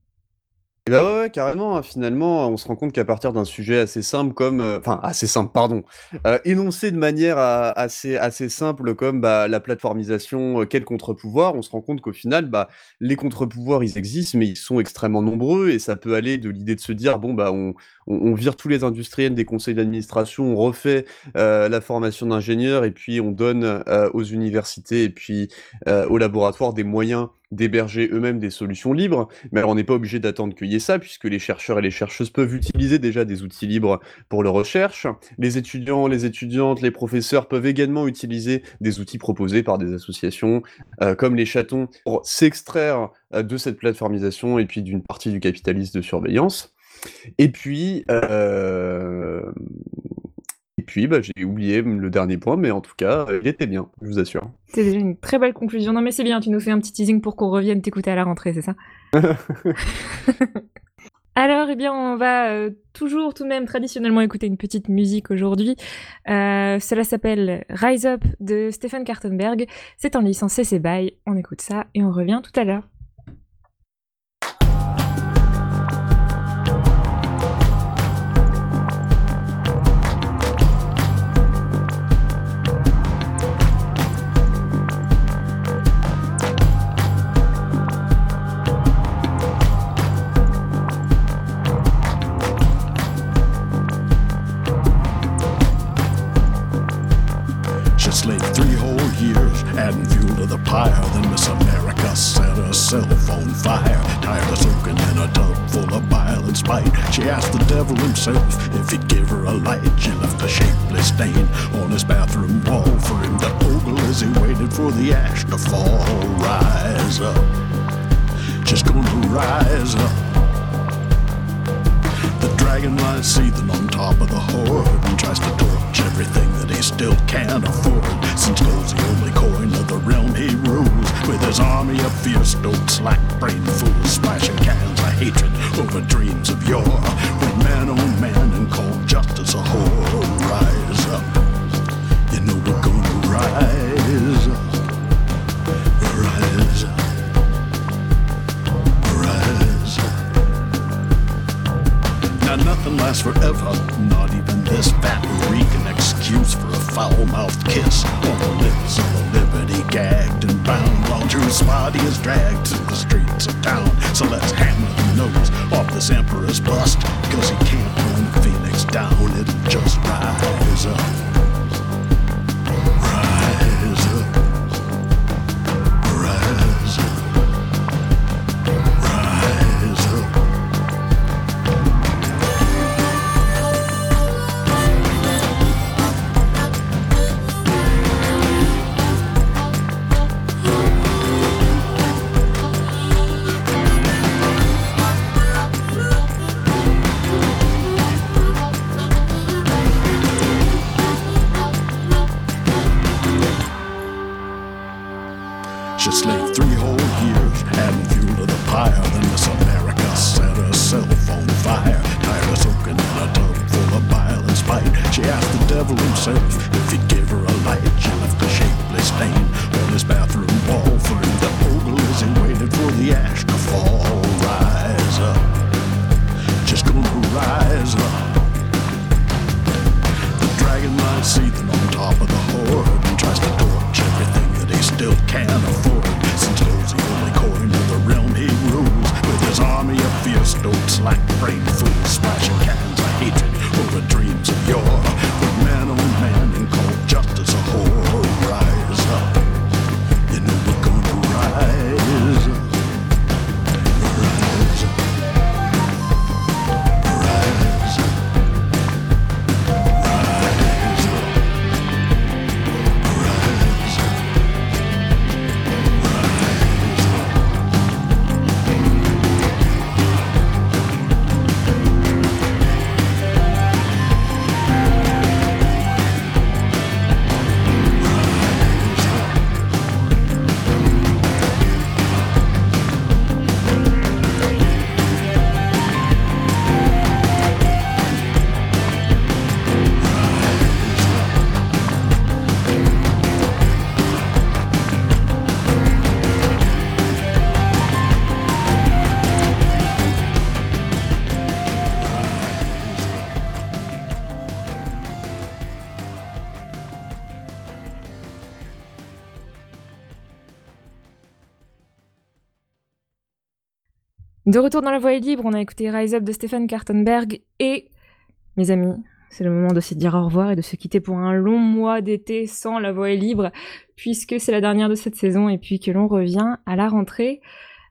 Et bah ouais, ouais, carrément, hein. finalement, on se rend compte qu'à partir d'un sujet assez simple comme, euh, enfin assez simple, pardon, euh, énoncé de manière assez, assez simple comme bah, la plateformisation, euh, quel contre-pouvoir, on se rend compte qu'au final, bah, les contre-pouvoirs, ils existent, mais ils sont extrêmement nombreux et ça peut aller de l'idée de se dire, bon, bah, on, on, vire tous les industriels des conseils d'administration, on refait la formation d'ingénieurs et puis on donne aux universités et puis aux laboratoires des moyens d'héberger eux-mêmes des solutions libres, mais on n'est pas obligé d'attendre qu'il y ait ça, puisque les chercheurs et les chercheuses peuvent utiliser déjà des outils libres pour leur recherche. Les étudiants, les étudiantes, les professeurs peuvent également utiliser des outils proposés par des associations euh, comme les chatons pour s'extraire euh, de cette plateformisation et puis d'une partie du capitalisme de surveillance. Et puis, euh, puis, bah, j'ai oublié le dernier point, mais en tout cas, il était bien, je vous assure. C'est déjà une très belle conclusion. Non, mais c'est bien, tu nous fais un petit teasing pour qu'on revienne t'écouter à la rentrée, c'est ça? *laughs* *laughs* Alors, eh bien, on va euh, toujours tout de même traditionnellement écouter une petite musique aujourd'hui. Euh, cela s'appelle Rise Up de Stephen Kartenberg. C'est en licence CC BY. On écoute ça et on revient tout à l'heure. De retour dans la voie libre, on a écouté Rise Up de Stéphane Kartenberg et, mes amis, c'est le moment de se dire au revoir et de se quitter pour un long mois d'été sans la voie libre, puisque c'est la dernière de cette saison et puis que l'on revient à la rentrée.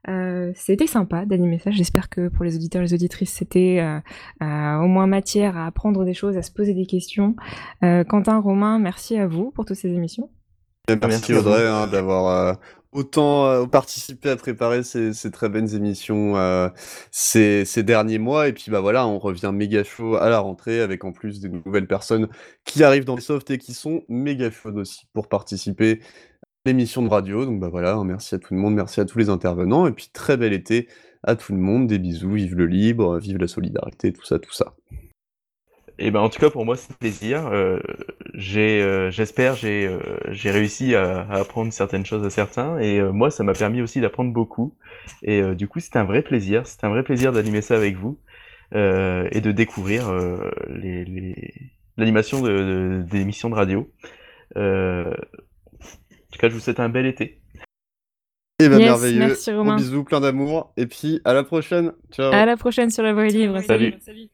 Euh, c'était sympa d'animer ça. J'espère que pour les auditeurs et les auditrices, c'était euh, euh, au moins matière à apprendre des choses, à se poser des questions. Quentin, Romain, merci à vous pour toutes ces émissions. Merci. Audrey hein, d'avoir autant euh, participé à préparer ces, très belles émissions euh, ces, derniers mois. Et puis bah voilà, on revient méga chaud à la rentrée avec en plus des nouvelles personnes qui arrivent dans le soft et qui sont méga chaudes aussi pour participer à l'émission de radio. Donc bah voilà, hein, merci à tout le monde, merci à tous les intervenants. Et puis très bel été à tout le monde, des bisous, vive le libre, vive la solidarité, tout ça, tout ça. Et ben en tout cas pour moi c'est un plaisir. Euh, j'ai, euh, j'espère, j'ai, euh, j'ai réussi à, à apprendre certaines choses à certains et euh, moi ça m'a permis aussi d'apprendre beaucoup. Et euh, du coup c'était un vrai plaisir, c'était un vrai plaisir d'animer ça avec vous euh, et de découvrir euh, les, les- l'animation de, de- des émissions de radio. Euh, en tout cas je vous souhaite un bel été. Et bah Yes, merveilleux, merci, Romain. bisous, plein d'amour. Et puis à la prochaine, ciao. À la prochaine sur la voie libre. Salut. Salut.